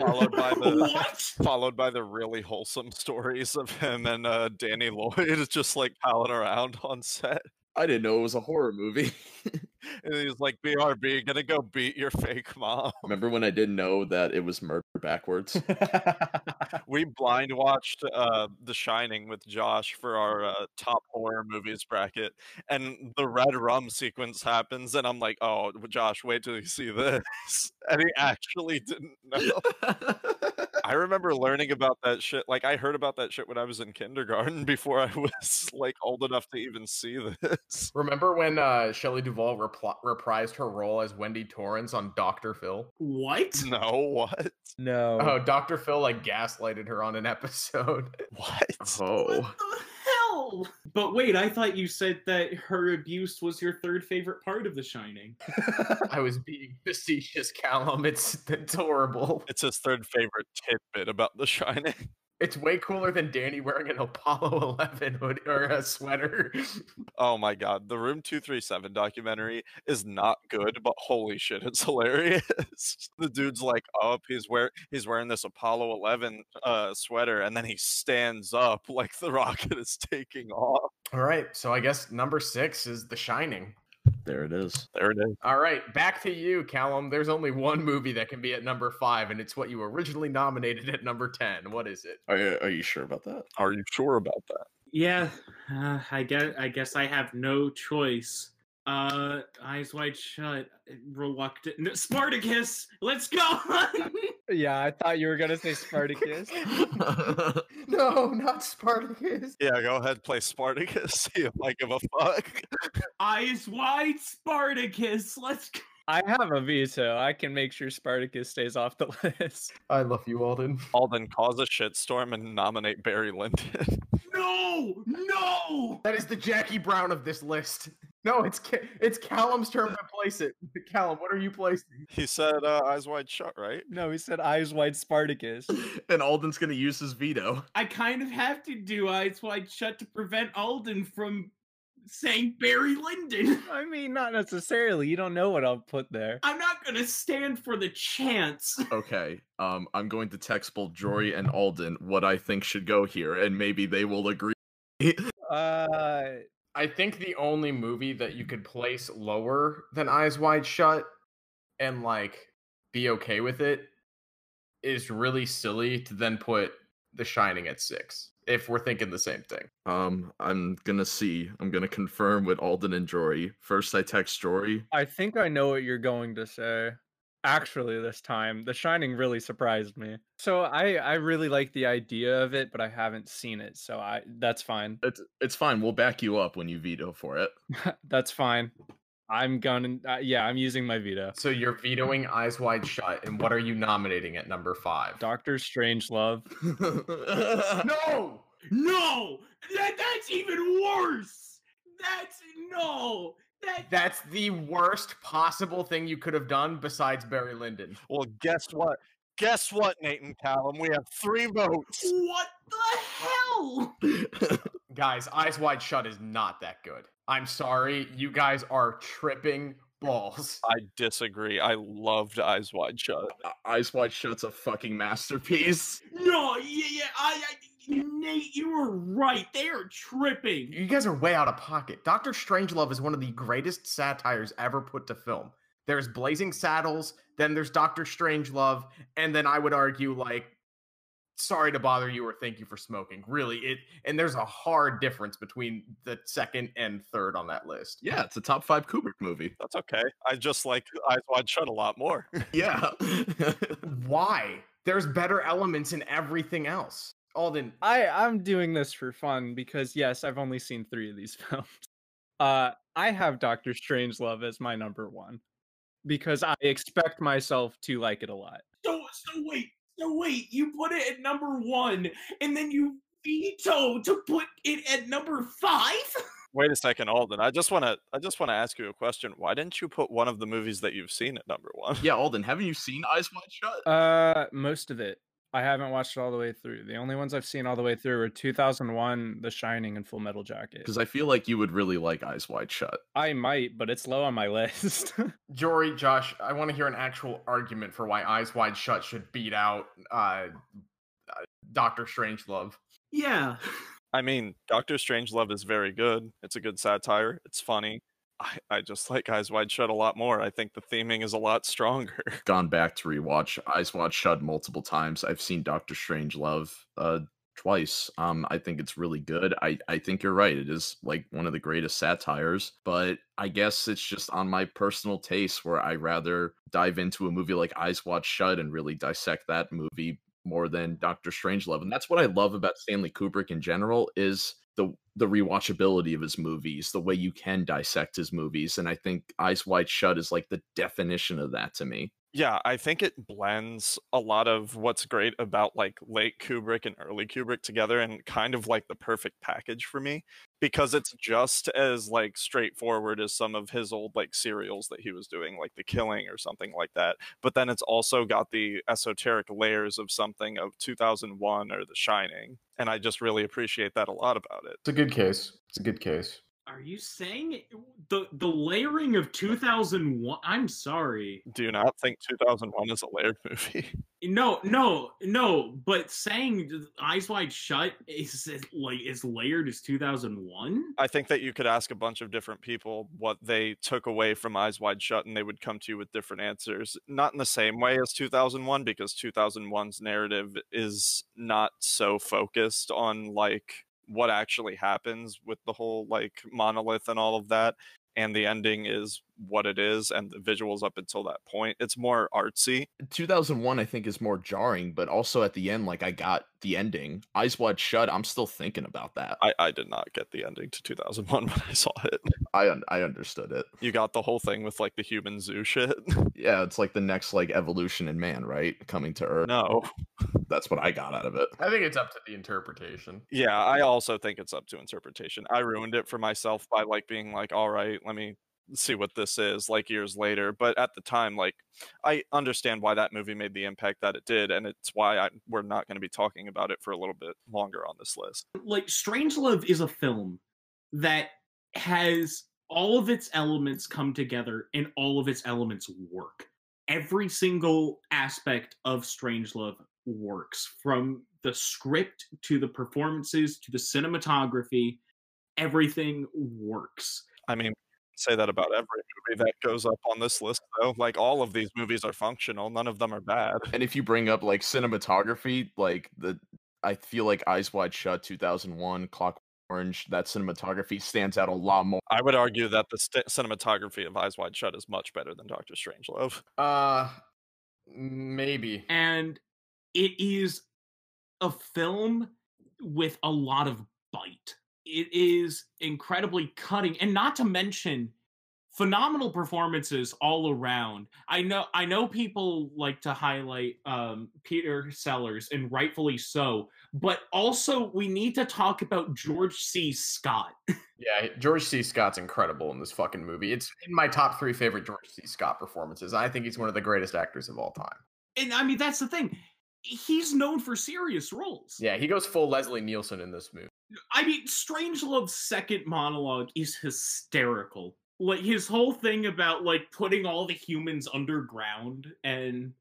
Followed by the what? followed by the really wholesome stories of him and uh, Danny Lloyd just like palling around on set. I didn't know it was a horror movie. And he's like, BRB, gonna go beat your fake mom. Remember when I didn't know that it was murder backwards? We blind watched uh, The Shining with Josh for our uh, top horror movies bracket, and the red rum sequence happens, and I'm like, oh, Josh, wait till you see this. And he actually didn't know. I remember learning about that shit. Like, I heard about that shit when I was in kindergarten before I was like old enough to even see this. Remember when uh, Shelley Duvall repl- reprised her role as Wendy Torrance on Doctor Phil? What? No, what? no. Oh, Doctor Phil like gaslighted her on an episode. What? oh. What the hell? But wait, I thought you said that her abuse was your third favorite part of The Shining. I was being facetious, Callum. It's it's horrible. It's his third favorite tidbit about The Shining. It's way cooler than Danny wearing an Apollo 11 hood or a sweater. Oh my god, the Room 237 documentary is not good, but holy shit, it's hilarious. the dude's like up, he's wear he's wearing this Apollo 11 uh sweater and then he stands up like the rocket is taking off. All right, so I guess number six is The Shining. There it is. There it is. All right, back to you, Callum. There's only one movie that can be at number five, and it's what you originally nominated at number 10. What is it? Are you, are you sure about that? Are you sure about that? Yeah, uh, I guess I guess I have no choice. Uh, eyes wide shut, reluctant. No, Spartacus, let's go. Yeah, I thought you were gonna say Spartacus. no, not Spartacus. Yeah, go ahead, play Spartacus. See if I give a fuck. eyes wide, Spartacus, let's go. I have a veto. I can make sure Spartacus stays off the list. I love you, Alden. Alden cause a shitstorm and nominate Barry Lyndon. No, no. That is the Jackie Brown of this list. No, it's it's Callum's turn to place it. Callum, what are you placing? he said uh, eyes wide shut, right? No, he said eyes wide Spartacus. and Alden's gonna use his veto. I kind of have to do eyes wide shut to prevent Alden from saying Barry Lyndon. I mean, not necessarily. You don't know what I'll put there. I'm not gonna stand for the chance. Okay. Um, I'm going to text both Jory and Alden what I think should go here, and maybe they will agree. Uh, I think the only movie that you could place lower than Eyes Wide Shut and like be okay with it is really silly to then put The Shining at six. If we're thinking the same thing, Um, I'm gonna see. I'm gonna confirm with Alden and Jory. First, I text Jory. I think I know what you're going to say. Actually, this time, The Shining really surprised me. So I I really like the idea of it, but I haven't seen it, so I that's fine. It's it's fine. We'll back you up when you veto for it. that's fine. I'm gonna uh, yeah, I'm using my veto. so you're vetoing Eyes Wide Shut, and what are you nominating at number five? Doctor Strangelove No, no, that that's even worse. That's no, That's the worst possible thing you could have done besides Barry Lyndon. Well, guess what? Guess what, Nathan Callum? We have three votes. what the hell? Guys, Eyes Wide Shut is not that good. I'm sorry, you guys are tripping balls. I disagree. I loved Eyes Wide Shut. Uh, Eyes Wide Shut's a fucking masterpiece. No, yeah, yeah, I, I Nate, you were right. They are tripping. You guys are way out of pocket. Doctor Strangelove is one of the greatest satires ever put to film. There's Blazing Saddles, then there's Doctor Strangelove, and then I would argue like sorry to bother you or thank you for smoking. Really, it and there's a hard difference between the second and third on that list. Yeah, it's a top five Kubrick movie. That's okay. I just like Eyes Wide Shut a lot more. Yeah. Why? There's better elements in everything else. Alden, I I'm doing this for fun because yes, I've only seen 3 of these films. Uh I have Doctor Strangelove as my number 1 because I expect myself to like it a lot. So, so wait, so wait. You put it at number one, and then you veto to put it at number five. Wait a second, Alden. I just want to. I just want to ask you a question. Why didn't you put one of the movies that you've seen at number one? yeah, Alden, haven't you seen Eyes Wide Shut? Uh most of it. I haven't watched it all the way through. The only ones I've seen all the way through are 2001, The Shining, and Full Metal Jacket. Because I feel like you would really like Eyes Wide Shut. I might, but it's low on my list. Jory, Josh, I want to hear an actual argument for why Eyes Wide Shut should beat out uh, uh, Doctor Strangelove. Yeah. I mean, Doctor Strangelove is very good. It's a good satire. It's funny. I, I just like Eyes Wide Shut a lot more. I think the theming is a lot stronger. Gone back to rewatch Eyes Wide Shut multiple times. I've seen Doctor Strangelove uh twice. Um, I think it's really good. I I think you're right. It is like one of the greatest satires, but I guess it's just on my personal taste where I rather dive into a movie like Eyes Wide Shut and really dissect that movie more than Doctor Strangelove. And that's what I love about Stanley Kubrick in general is the the rewatchability of his movies, the way you can dissect his movies. And I think Eyes Wide Shut is like the definition of that to me. Yeah, I think it blends a lot of what's great about like late Kubrick and early Kubrick together and kind of like the perfect package for me because it's just as like straightforward as some of his old like serials that he was doing like The Killing or something like that. But then it's also got the esoteric layers of something of 2001 or The Shining and I just really appreciate that a lot about it. It's a good case. It's a good case. Are you saying it- the the layering of 2001? I'm sorry. Do you not think 2001 is a layered movie? No, no, no. But saying Eyes Wide Shut is is like as layered as 2001. I think that you could ask a bunch of different people what they took away from Eyes Wide Shut, and they would come to you with different answers. Not in the same way as 2001, because 2001's narrative is not so focused on like what actually happens with the whole like monolith and all of that. And the ending is what it is, and the visuals up until that point. It's more artsy. 2001 I think is more jarring, but also at the end like I got the ending. Eyes Wide Shut, I'm still thinking about that. I, I did not get the ending to 2001 when I saw it. I un- I understood it. You got the whole thing with like the human zoo shit. Yeah, it's like the next like evolution in man, right? Coming to Earth. no. That's what I got out of it. I think it's up to the interpretation. Yeah, I also think it's up to interpretation. I ruined it for myself by like being like, all right, let me see what this is like years later. But at the time, like I understand why that movie made the impact that it did, and it's why I, we're not going to be talking about it for a little bit longer on this list. Like Strangelove is a film that has all of its elements come together and all of its elements work. Every single aspect of Strangelove works from the script to the performances to the cinematography. Everything works. I mean, say that about every movie that goes up on this list, though. Like all of these movies are functional; none of them are bad. And if you bring up like cinematography, like the I feel like Eyes Wide Shut 2001, Clock Orange, that cinematography stands out a lot more. I would argue that the st- cinematography of Eyes Wide Shut is much better than Doctor Strangelove. Uh, maybe. and it is a film with a lot of bite. It is incredibly cutting, and not to mention phenomenal performances all around. I know I know people like to highlight um, Peter Sellers, and rightfully so, but also we need to talk about George C. Scott. Yeah, George C. Scott's incredible in this fucking movie. It's in my top three favorite George C. Scott performances. I think he's one of the greatest actors of all time. And I mean that's the thing. He's known for serious roles. Yeah, he goes full Leslie Nielsen in this movie. I mean, Strangelove's second monologue is hysterical. Like his whole thing about like putting all the humans underground and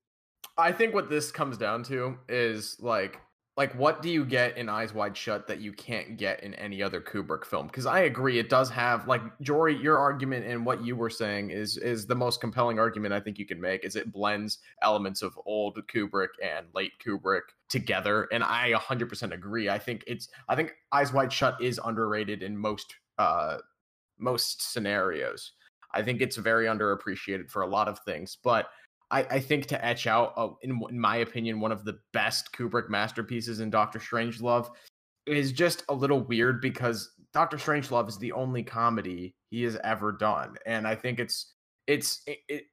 I think what this comes down to is like like what do you get in Eyes Wide Shut that you can't get in any other Kubrick film? Because I agree, it does have like Jory, your argument and what you were saying is is the most compelling argument I think you can make. Is it blends elements of old Kubrick and late Kubrick together, and I 100% agree. I think it's I think Eyes Wide Shut is underrated in most uh most scenarios. I think it's very underappreciated for a lot of things, but I, I think to etch out, uh, in, in my opinion, one of the best Kubrick masterpieces in Doctor Strangelove is just a little weird because Doctor Strangelove is the only comedy he has ever done, and I think it's it's it, it,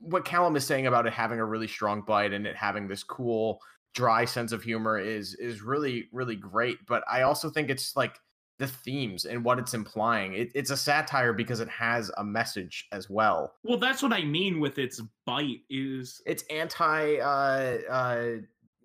what Callum is saying about it having a really strong bite and it having this cool dry sense of humor is is really really great. But I also think it's like the themes and what it's implying. It, it's a satire because it has a message as well. well, that's what I mean with its bite is It's anti uh, uh,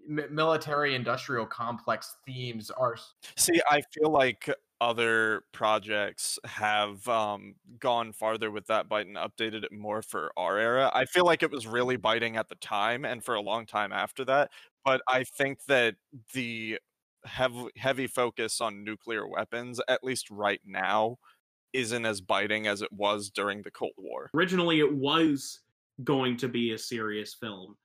mi- military industrial complex themes are See, I feel like other projects have um, gone farther with that bite and updated it more for our era. I feel like it was really biting at the time and for a long time after that. But I think that the heavy, heavy focus on nuclear weapons, at least right now, isn't as biting as it was during the Cold War. originally it was going to be a serious film.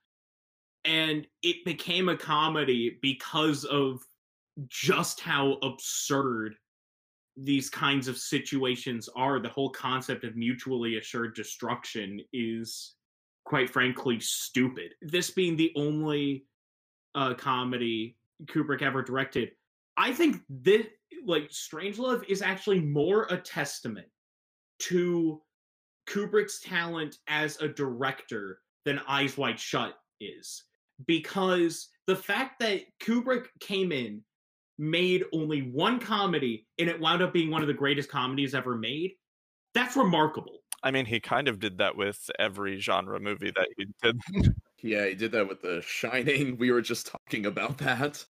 And it became a comedy because of just how absurd these kinds of situations are. The whole concept of mutually assured destruction is quite frankly stupid. This being the only uh, comedy kubrick ever directed i think this like strangelove is actually more a testament to Kubrick's talent as a director than Eyes Wide Shut is. Because the fact that Kubrick came in, made only one comedy, and it wound up being one of the greatest comedies ever made, that's remarkable. I mean, he kind of did that with every genre movie that he did. Yeah, he did that with The Shining. We were just talking about that.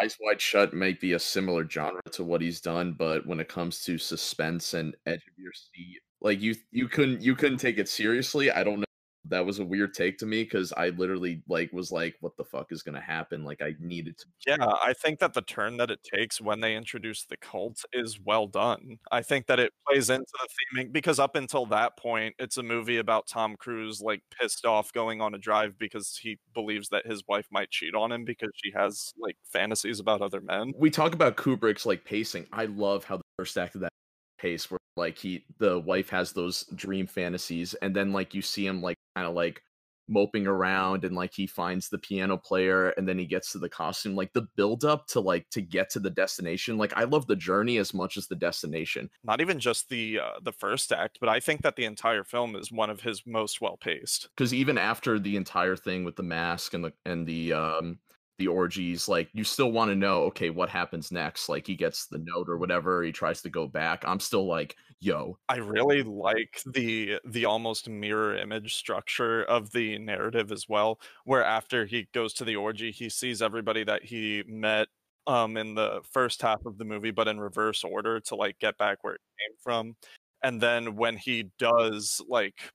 Eyes Wide Shut might be a similar genre to what he's done, but when it comes to suspense and edge of your seat, like you you couldn't you couldn't take it seriously. I don't know. That was a weird take to me because I literally like was like, what the fuck is gonna happen? Like I needed to Yeah, I think that the turn that it takes when they introduce the cult is well done. I think that it plays into the theming because up until that point, it's a movie about Tom Cruise like pissed off going on a drive because he believes that his wife might cheat on him because she has like fantasies about other men. we talk about Kubrick's like pacing. I love how the first act of that pace where like he the wife has those dream fantasies and then like you see him like kind of like moping around and like he finds the piano player and then he gets to the costume like the build up to like to get to the destination like i love the journey as much as the destination Not even just the uh, the first act, but I think that the entire film is one of his most well paced. because even after the entire thing with the mask and the and the um the orgies like you still want to know okay what happens next like he gets the note or whatever he tries to go back i'm still like yo I really like the the almost mirror image structure of the narrative as well, where after he goes to the orgy, he sees everybody that he met um in the first half of the movie, but in reverse order to like get back where it came from. And then when he does like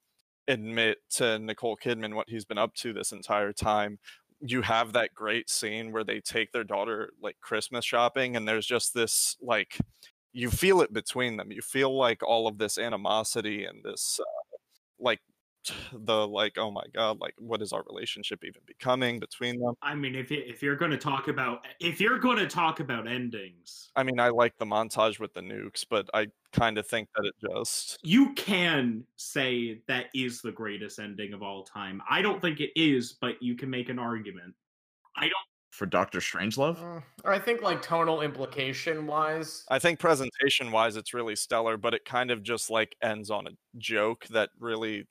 admit to Nicole Kidman what he's been up to this entire time, you have that great scene where they take their daughter like Christmas shopping and there's just this like you feel it between them. You feel like all of this animosity and this uh, like the like oh my god like what is our relationship even becoming between them I mean, if you, if you're going to talk about if you're going to talk about endings, i mean i like the montage with the nukes but i kind of think that it just you can say that is the greatest ending of all time. I don't think it is, but you can make an argument. I don't. For Doctor Strangelove? Uh, or I think like tonal implication wise. i think presentation wise it's really stellar but it kind of just like ends on a joke that really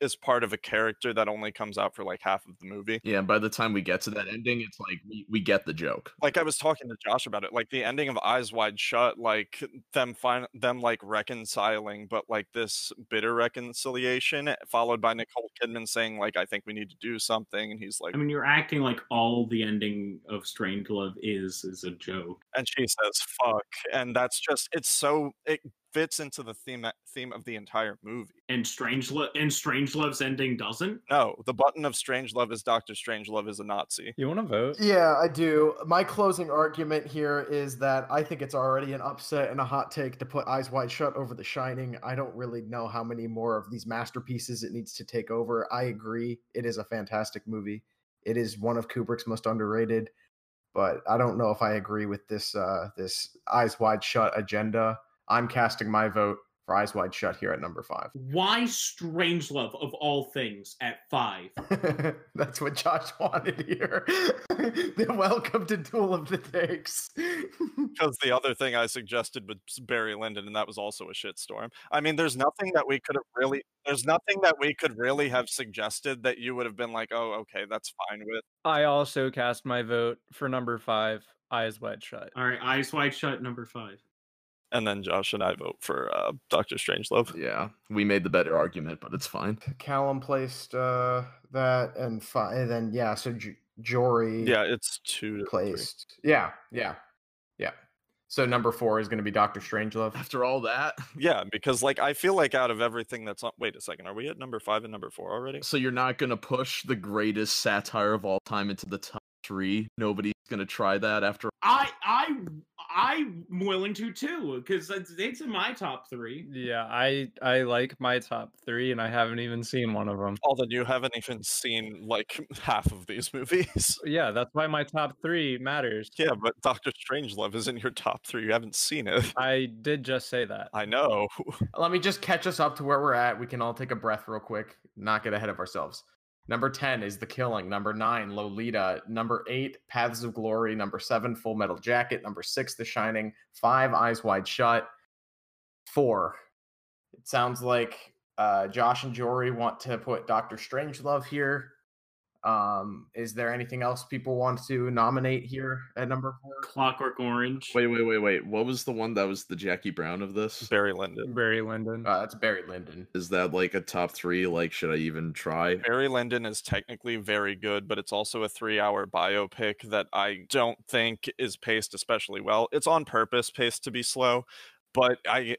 is part of a character that only comes out for like half of the movie Yeah, and by the time we get to that ending, it's like we, we get the joke. like I was talking to Josh about it, like the ending of Eyes Wide Shut, like them fin- them like reconciling, but like this bitter reconciliation, eh, followed by Nicole Kidman saying like I think we need to do something, and he's like, I mean, you're acting like all the ending of Strangelove is is a joke. and she says fuck, and that's just it's so it fits into the theme theme of the entire movie. And Strangelove and Strangelove's ending doesn't. No, the button of Strangelove is Doctor Strangelove is a Nazi. You want to vote? Yeah, I do. My closing argument here is that I think it's already an upset and a hot take to put Eyes Wide Shut over The Shining. I don't really know how many more of these masterpieces it needs to take over. I agree. It is a fantastic movie. It is one of Kubrick's most underrated, but I don't know if I agree with this uh this Eyes Wide Shut agenda. I'm casting my vote for Eyes Wide Shut here at number 5. Why Strangelove of all things at five? That's what Josh wanted here. welcome to Duel of the Takes. Because the other thing I suggested was Barry Lyndon, and that was also a shitstorm. I mean, there's nothing that we could have really, there's nothing that we could really have suggested that you would have been like, oh, okay, that's fine with. I also cast my vote for number five, Eyes Wide Shut. All right, Eyes Wide Shut, number five. And then Josh and I vote for uh, Doctor Strangelove. Yeah, we made the better argument, but it's fine. Callum placed uh, that, and, fi- and then yeah, so J- Jory Yeah, it's two to three. placed. Yeah, yeah, yeah. So number four is going to be Doctor Strangelove. After all that, Yeah, because like I feel like out of everything that's on, wait a second, are we at number five and number four already? so you're not gonna push the greatest satire of all time into the top three. Nobody's gonna try that after. I I I'm willing to too because it's, it's in my top three. Yeah, I I like my top three, and I haven't even seen one of them. Although you haven't even seen like half of these movies. Yeah, that's why my top three matters. yeah, but Doctor Strangelove is in your top three. You haven't seen it. I did just say that. I know. Let me just catch us up to where we're at. We can all take a breath real quick, not get ahead of ourselves. Number 10 is The Killing. Number 9, Lolita. Number 8, Paths of Glory. Number 7, Full Metal Jacket. Number 6, The Shining. 5, Eyes Wide Shut. 4. It sounds like uh, Josh and Jory want to put Doctor Strangelove here. Um, is there anything else people want to nominate here at number 4? Clockwork Orange. Wait, wait, wait, wait. What was the one that was the Jackie Brown of this? Barry Lyndon. Barry Lyndon. Uh, that's Barry Lyndon. Is that like a top three? Like, should I even try? Barry Lyndon is technically very good, but it's also a three hour biopic that I don't think is paced especially well. It's on purpose paced to be slow, but I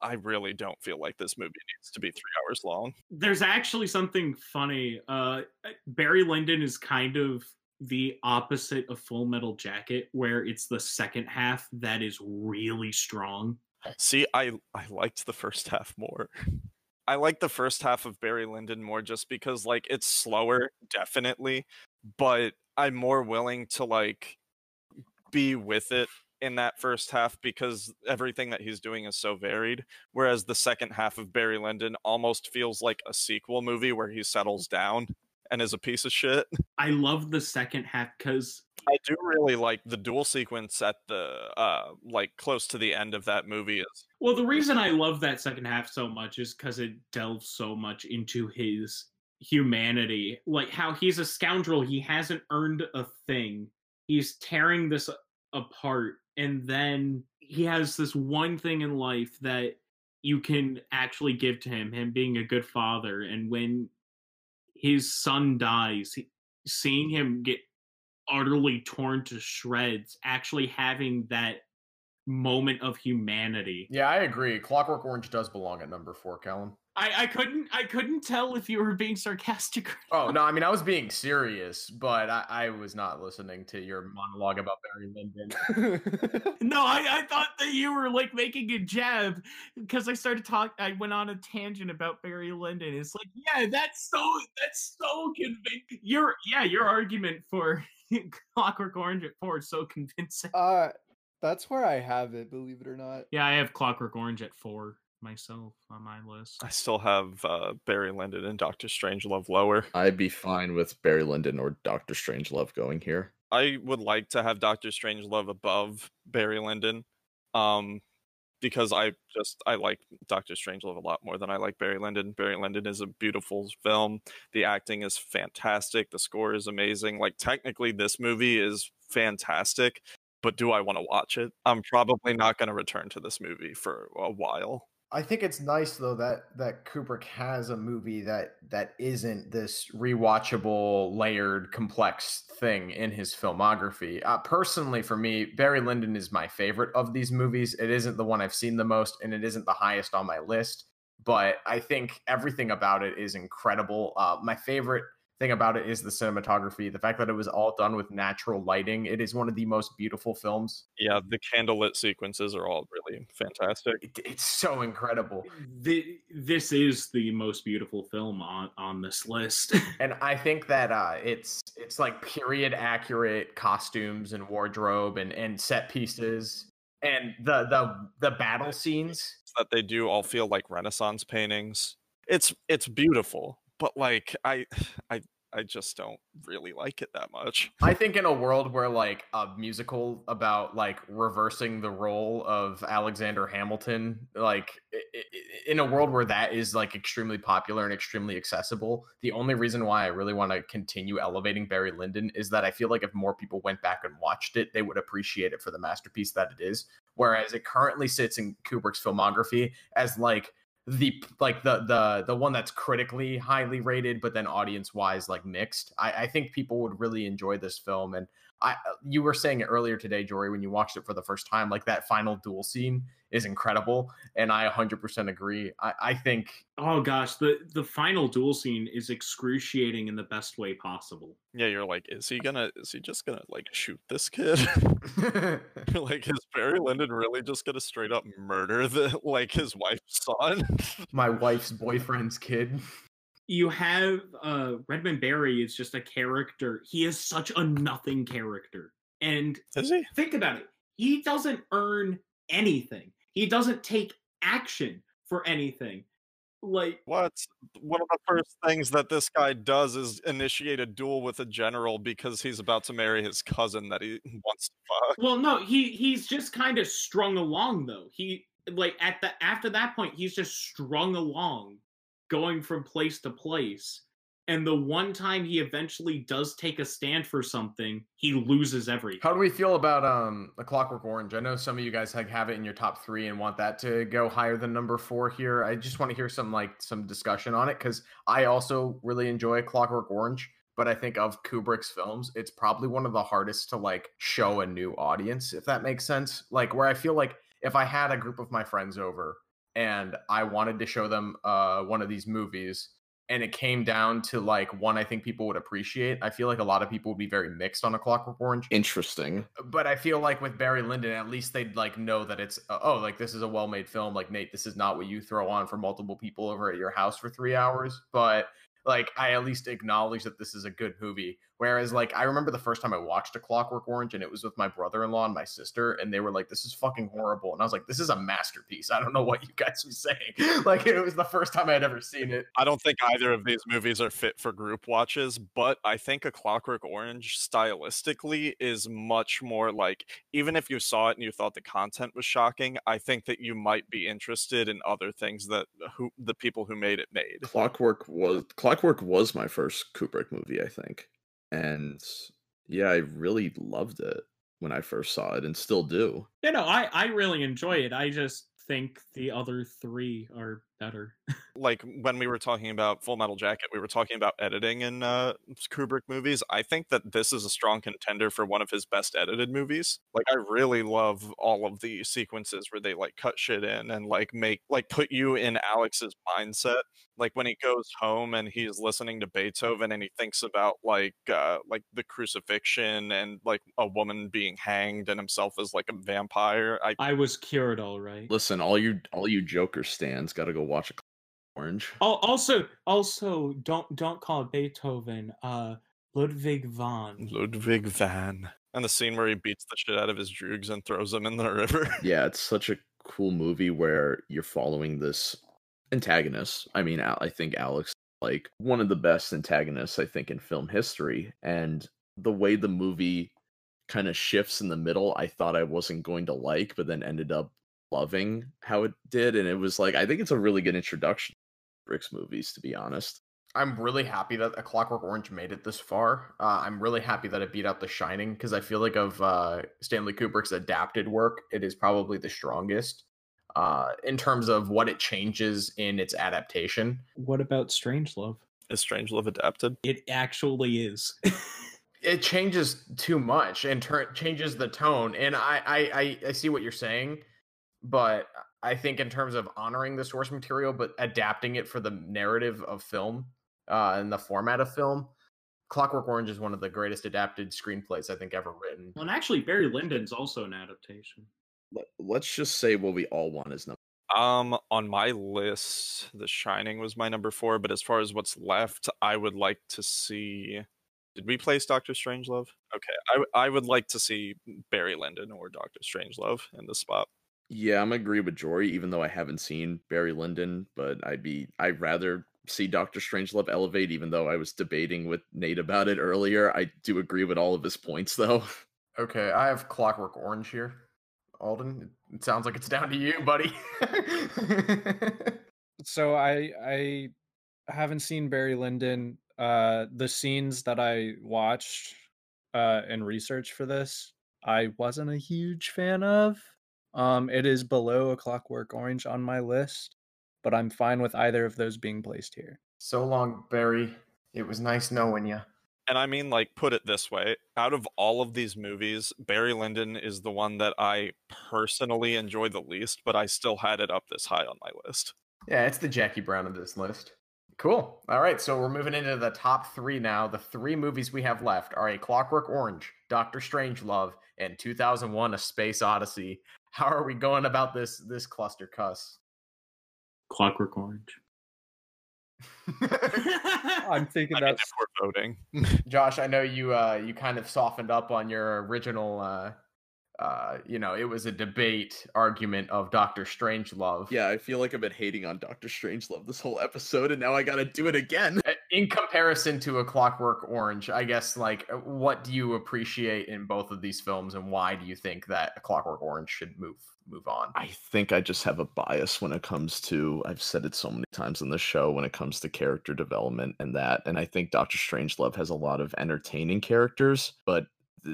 I really don't feel like this movie needs to be three hours long. There's actually something funny. Uh, Barry Lyndon is kind of the opposite of Full Metal Jacket, where it's the second half that is really strong. See, I I liked the first half more. I like the first half of Barry Lyndon more just because like it's slower, definitely, but I'm more willing to like be with it in that first half because everything that he's doing is so varied. Whereas the second half of Barry Lyndon almost feels like a sequel movie where he settles down and is a piece of shit. I love the second half because I do really like the duel sequence at the uh like close to the end of that movie is Well, the reason I love that second half so much is because it delves so much into his humanity. Like how he's a scoundrel, he hasn't earned a thing. He's tearing this apart, and then he has this one thing in life that you can actually give to him, him being a good father. And when his son dies, he- seeing him get utterly torn to shreds, actually having that moment of humanity. Yeah, I agree. Clockwork Orange does belong at number 4, Callum. I, I couldn't I couldn't tell if you were being sarcastic. Or Oh no, I mean I was being serious, but I, I was not listening to your monologue about Barry Lyndon. No, I, I thought that you were like making a jab because I started talking. I went on a tangent about Barry Lyndon. It's like, yeah, that's so that's so convincing. Your yeah, your argument for Clockwork Orange at four is so convincing. uh, that's where I have it. Believe it or not. Yeah, I have Clockwork Orange at four myself on my list. I still have uh, Barry Lyndon and Doctor Strangelove lower. I'd be fine with Barry Lyndon or Doctor Strangelove going here. I would like to have Doctor Strangelove above Barry Lyndon, um, because I just I like Doctor Strangelove a lot more than I like Barry Lyndon. Barry Lyndon is a beautiful film. The acting is fantastic. The score is amazing. Like technically, this movie is fantastic. But do I want to watch it? I'm probably not going to return to this movie for a while. I think it's nice though that that Kubrick has a movie that that isn't this Rewatchable, layered, complex thing in his filmography. Uh, personally, for me, Barry Lyndon is my favorite of these movies. It isn't the one I've seen the most, and it isn't the highest on my list. But I think everything about it is incredible. Uh, my favorite thing about it is the cinematography, the fact that it was all done with natural lighting. It is one of the most beautiful films. Yeah, the candlelit sequences are all really fantastic. It, it's so incredible. The, this is the most beautiful film on on this list. and I think that uh, it's it's like period accurate costumes and wardrobe and and set pieces and the the the battle scenes. That they do all feel like Renaissance paintings. It's it's beautiful, but like I I I just don't really like it that much. I think in a world where like a musical about like reversing the role of Alexander Hamilton, like in a world where that is like extremely popular and extremely accessible, the only reason why I really want to continue elevating Barry Lyndon is that I feel like if more people went back and watched it, they would appreciate it for the masterpiece that it is. Whereas it currently sits in Kubrick's filmography as like the like the the the one that's critically highly rated but then audience wise like mixed. I, I think people would really enjoy this film and i uh, you were saying it earlier today jory when you watched it for the first time like that final duel scene is incredible and i 100% agree i, I think oh gosh, the the final duel scene is excruciating in the best way possible. Yeah, you're like, is he gonna is he just gonna like shoot this kid? Like, is Barry Lyndon really just gonna straight up murder the like his wife's son? my wife's boyfriend's kid You have uh Redmond Barry is just a character. He is such a nothing character. And is he? think about it. He doesn't earn anything. He doesn't take action for anything. Like What? One of the first things that this guy does is initiate a duel with a general because he's about to marry his cousin that he wants to fuck. Well, no, he he's just kind of strung along though. He like at the after that point, he's just strung along, going from place to place. And the one time he eventually does take a stand for something, he loses everything. how do we feel about um a clockwork orange i know some of you guys have it in your top three and want that to go higher than number four here i just want to hear some like some discussion on it because i also really enjoy clockwork orange but i think of kubrick's films it's probably one of the hardest to like show a new audience if that makes sense like where i feel like if i had a group of my friends over and i wanted to show them uh one of these movies and it came down to like one I think people would appreciate. I feel like a lot of people would be very mixed on a Clockwork Orange, Interesting. but I feel like with Barry Lyndon, at least they'd like know that it's uh, oh, like this is a well-made film. Like Nate, this is not what you throw on for multiple people over at your house for three hours. But like I at least acknowledge that this is a good movie. Whereas like I remember the first time I watched a Clockwork Orange and it was with my brother-in-law and my sister, and they were like, "This is fucking horrible," and I was like, "This is a masterpiece." I don't know what you guys are saying. like it was the first time I'd ever seen it. I don't think either of these movies are fit for group watches, but I think A Clockwork Orange stylistically is much more like even if you saw it and you thought the content was shocking, I think that you might be interested in other things that who the people who made it made. Clockwork was Clockwork was my first Kubrick movie, I think. And yeah, I really loved it when I first saw it and still do. You know, I I really enjoy it. I just think the other three are better. like when we were talking about Full Metal Jacket, we were talking about editing in uh, Kubrick movies. I think that this is a strong contender for one of his best edited movies. Like, I really love all of the sequences where they like cut shit in and like make like put you in Alex's mindset. Like when he goes home and he's listening to Beethoven and he thinks about like uh, like the crucifixion and like a woman being hanged and himself as like a vampire. I I was cured all right. Listen, all you all you Joker stands got to go watch a Orange. Also, also, don't don't call it Beethoven. Uh, Ludwig van. Ludwig van. And the scene where he beats the shit out of his droogs and throws them in the river. Yeah, it's such a cool movie where you're following this antagonist. I mean, I think Alex like one of the best antagonists I think in film history, and the way the movie kind of shifts in the middle, I thought I wasn't going to like, but then ended up loving how it did, and it was like I think it's a really good introduction to Rick's movies, to be honest. I'm really happy that A Clockwork Orange made it this far. Uh, I'm really happy that it beat out The Shining because I feel like of uh, Stanley Kubrick's adapted work, it is probably the strongest uh, in terms of what it changes in its adaptation. What about Strangelove? Is Strangelove adapted? It actually is. It changes too much and tur- changes the tone. And I, I, I, I see what you're saying, but I think in terms of honoring the source material but adapting it for the narrative of film uh, and the format of film, Clockwork Orange is one of the greatest adapted screenplays I think ever written. well, and actually, Barry Lyndon's also an adaptation. Let- Let's just say what we all want is number. Um, on my list, The Shining was my number four, but as far as what's left, I would like to see. Did we place Doctor Strangelove? Okay, I, I would like to see Barry Lyndon or Doctor Strangelove in the spot. Yeah, I'm agree with Jory, even though I haven't seen Barry Lyndon, but I'd be I'd rather see Doctor Strangelove elevate, even though I was debating with Nate about it earlier. I do agree with all of his points though. Okay, I have Clockwork Orange here. Alden, it sounds like it's down to you, buddy. so I I haven't seen Barry Lyndon. Uh, the scenes that I watched uh, and researched for this, I wasn't a huge fan of. Um, it is below a Clockwork Orange on my list, but I'm fine with either of those being placed here. so long, Barry. It was nice knowing you. And I mean, like, put it this way out of all of these movies, Barry Lyndon is the one that I personally enjoy the least, but I still had it up this high on my list. Yeah, it's the Jackie Brown of this list. Cool. All right, so we're moving into the top three now. The three movies we have left are A Clockwork Orange, Doctor Strangelove, and 2001: A Space Odyssey. How are we going about this this cluster cuss? Clockwork Orange. I'm thinking I mean, that's we're voting. Josh, I know you uh you kind of softened up on your original uh uh you know, it was a debate argument of Doctor Strangelove. yeah, I feel like I've been hating on Doctor Strangelove this whole episode, and now I gotta do it again. In comparison to A Clockwork Orange, I guess like uh, what do you appreciate in both of these films and why do you think that A Clockwork Orange should move move on? I think I just have a bias when it comes to I've said it so many times in the show when it comes to character development and that and I think Doctor Strangelove has a lot of entertaining characters but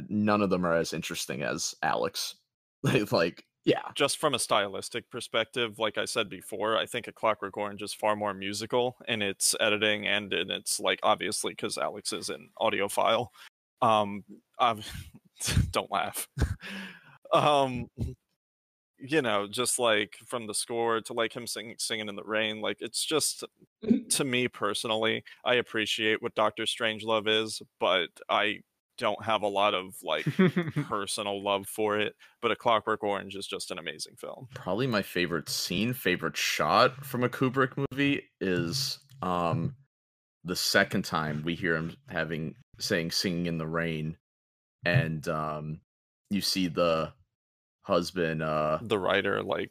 none of them are as interesting as Alex like yeah just from a stylistic perspective, like I said before, I think A Clockwork Orange is far more musical in its editing and in its like obviously because Alex is an audiophile. Um, I've, don't laugh. um, you know, just like from the score to like him singing singing in the rain, like it's just to me personally, I appreciate what Doctor Strangelove is, but I don't have a lot of like personal love for it. But A Clockwork Orange is just an amazing film. probably my favorite scene favorite shot from a Kubrick movie is um the second time we hear him having saying singing in the rain and um you see the husband uh The writer like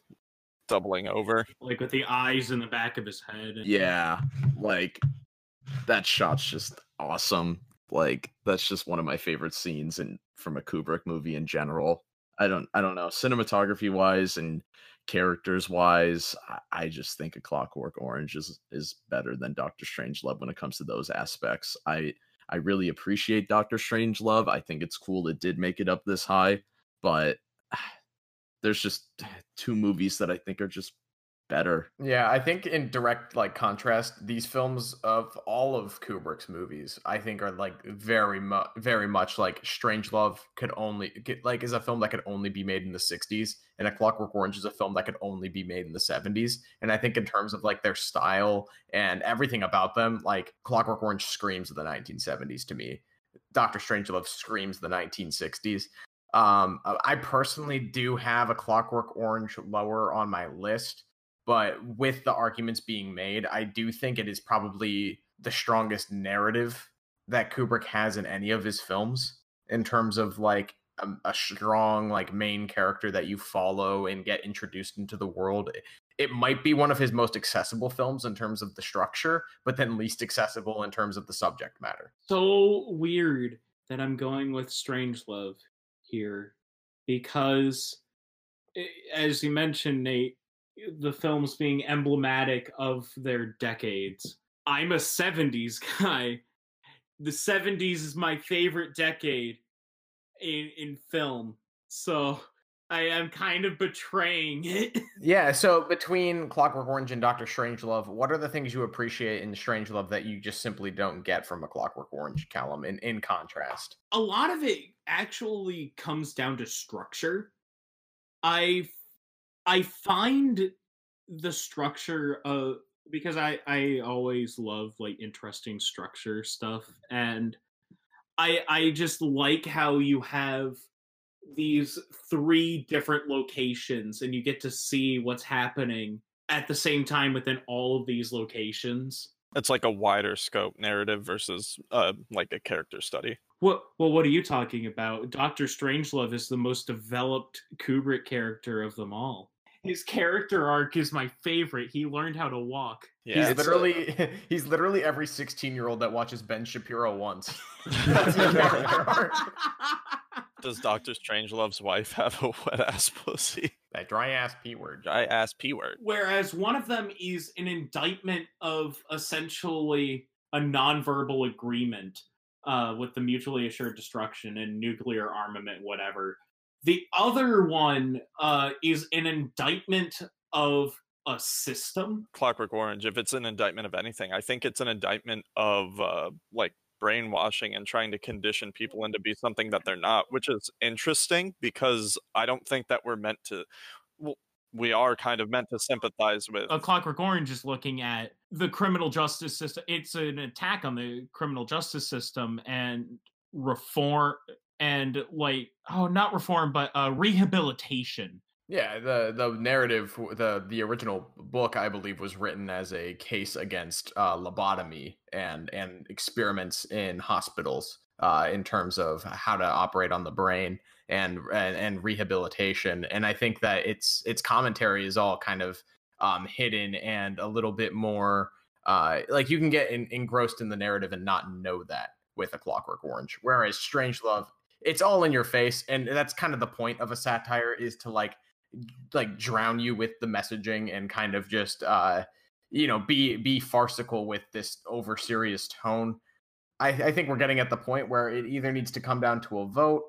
doubling over. like with the eyes in the back of his head. and- Yeah, like that shot's just awesome. Like that's just one of my favorite scenes in from a Kubrick movie in general. I don't I don't know, cinematography wise and characters wise, I, I just think a Clockwork Orange is is better than Doctor Strangelove when it comes to those aspects. I I really appreciate Doctor Strangelove. I think it's cool it did make it up this high, but there's just two movies that I think are just better. Yeah, I think in direct like contrast, these films of all of Kubrick's movies, I think are like very much, very much like Strangelove could only get, like is a film that could only be made in the '60s, and A Clockwork Orange is a film that could only be made in the '70s. And I think in terms of like their style and everything about them, like Clockwork Orange screams of the 1970s to me. Doctor Strangelove screams the 1960s. Um, I personally do have a Clockwork Orange lower on my list, but with the arguments being made, I do think it is probably the strongest narrative that Kubrick has in any of his films in terms of like a, a strong like main character that you follow and get introduced into the world. It might be one of his most accessible films in terms of the structure, but then least accessible in terms of the subject matter. So weird that I'm going with Strangelove here because eh, as you mentioned Nate the films being emblematic of their decades I'm a 70s guy the 70s is my favorite decade in in film so I am kind of betraying it. yeah, so between Clockwork Orange and Doctor Strangelove, what are the things you appreciate in Strangelove that you just simply don't get from a Clockwork Orange, Callum, in, in contrast? A lot of it actually comes down to structure. I I find the structure of because I I always love like interesting structure stuff and I I just like how you have these three different locations and you get to see what's happening at the same time within all of these locations. It's like a wider scope narrative versus uh, like a character study. What well what are you talking about? Doctor Strangelove is the most developed Kubrick character of them all. His character arc is my favorite. He learned how to walk. Yeah, he's literally a... he's literally every 16 year old that watches Ben Shapiro once. That's his character arc. Does Doctor Strangelove's wife have a wet ass pussy? That dry ass p word. Dry ass p word. Whereas one of them is an indictment of essentially a nonverbal agreement uh, with the mutually assured destruction and nuclear armament, whatever. The other one uh, is an indictment of a system. Clockwork Orange, if it's an indictment of anything, I think it's an indictment of uh, like brainwashing and trying to condition people into be something that they're not, which is interesting because I don't think that we're meant to. Well, we are kind of meant to sympathize with. A Clockwork Orange is looking at the criminal justice system. It's an attack on the criminal justice system and reform and like oh not reform but uh rehabilitation yeah, the the narrative, the the original book, I believe, was written as a case against uh, lobotomy and and experiments in hospitals uh, in terms of how to operate on the brain and, and and rehabilitation. And I think that its its commentary is all kind of um, hidden and a little bit more uh, like you can get in, engrossed in the narrative and not know that with a Clockwork Orange. Whereas Strangelove, it's all in your face, and that's kind of the point of a satire is to like like drown you with the messaging and kind of just uh you know be be farcical with this over serious tone. I, I think we're getting at the point where it either needs to come down to a vote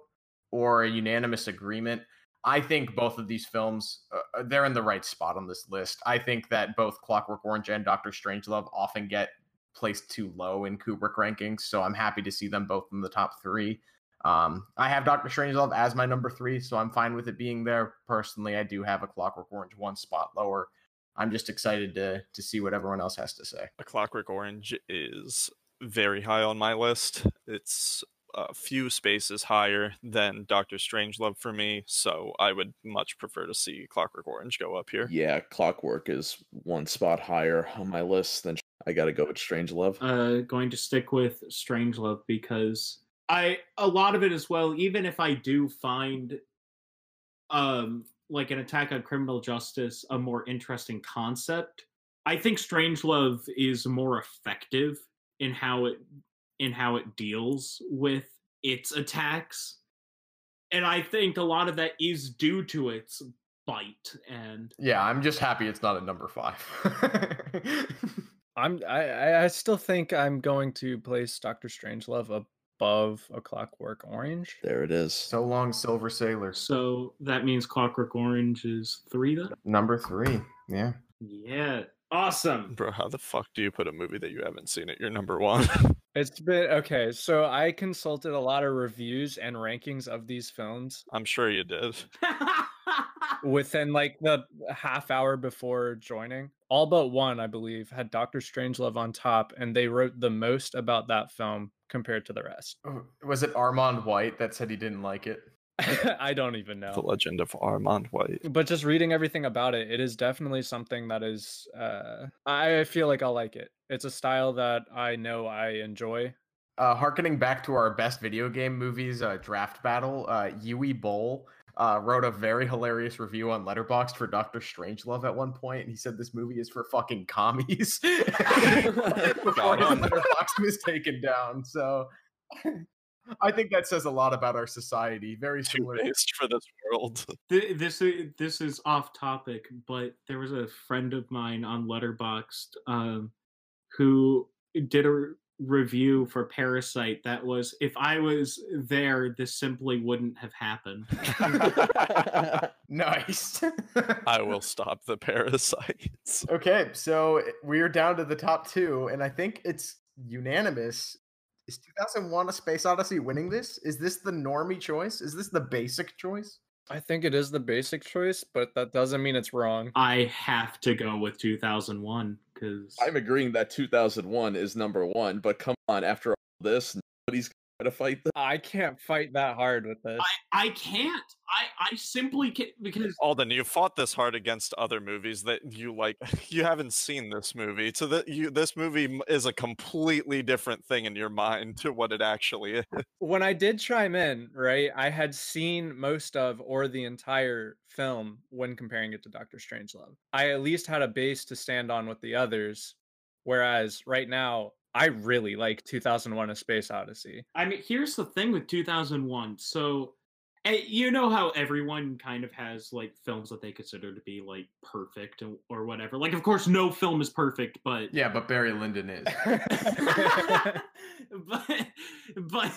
or a unanimous agreement. I think both of these films uh, uh they're in the right spot on this list. I think that both clockwork orange and dr strangelove often get placed too low in kubrick rankings so i'm happy to see them both in the top three um, I have Doctor Strangelove as my number three, so I'm fine with it being there. Personally, I do have a Clockwork Orange one spot lower. I'm just excited to to see what everyone else has to say. A Clockwork Orange is very high on my list. It's a few spaces higher than Doctor Strangelove for me, so I would much prefer to see Clockwork Orange go up here. Yeah, Clockwork is one spot higher on my list than I got to go with Strangelove. Uh, going to stick with Strangelove because I a lot of it as well. Even if I do find, um, like an attack on criminal justice a more interesting concept, I think Strangelove is more effective in how it in how it deals with its attacks, and I think a lot of that is due to its bite. And yeah, I'm just happy it's not a number five. I'm I I still think I'm going to place Doctor Strangelove above a Clockwork Orange. There it is. So long, Silver Sailor. So that means Clockwork Orange is three then? Number three. Yeah. Yeah. Awesome. Bro, how the fuck do you put a movie that you haven't seen at your number one? It's been okay. So I consulted a lot of reviews and rankings of these films I'm sure you did. within like the half hour before joining. All but one, I believe, had Doctor Strangelove on top, and they wrote the most about that film compared to the rest. Oh, Was it Armond White that said he didn't like it? I don't even know. The. Legend of Armond White. But just reading everything about it, it is definitely something that is uh I feel like I'll like it. It's a style that I know I enjoy. Uh, harkening back to our best video game movies uh, draft battle, uh, Uwe Boll uh, wrote a very hilarious review on Letterboxd for Doctor Strangelove at one point, and he said this movie is for fucking commies before his. Letterboxd was taken down. So I think that says a lot about our society. Very Too based for this world. This is this is off topic, but there was a friend of mine on Letterboxd um, who did a review for Parasite that was if I was there, this simply wouldn't have happened. nice. I will stop the parasites. Okay, so we're down to the top two, and I think it's unanimous. Is 2001 A Space Odyssey winning this? Is this the normie choice? Is this the basic choice? I think it is the basic choice, but that doesn't mean it's wrong. I have to go with 2001 because I'm agreeing that 2001 is number one, but come on, after all this, nobody's to fight them. I can't fight that hard with this. I I can't. I I simply can't because Alden, you fought this hard against other movies that you like. You haven't seen this movie, so that you this movie is a completely different thing in your mind to what it actually is. when I did chime in, right, I had seen most of or the entire film when comparing it to Doctor Strangelove. I at least had a base to stand on with the others, whereas right now I really like 2001: A Space Odyssey. I mean, here's the thing with 2001. So, eh, you know how everyone kind of has like films that they consider to be like perfect or- or whatever. Like, of course, no film is perfect, but Yeah, but Barry Lyndon is. but but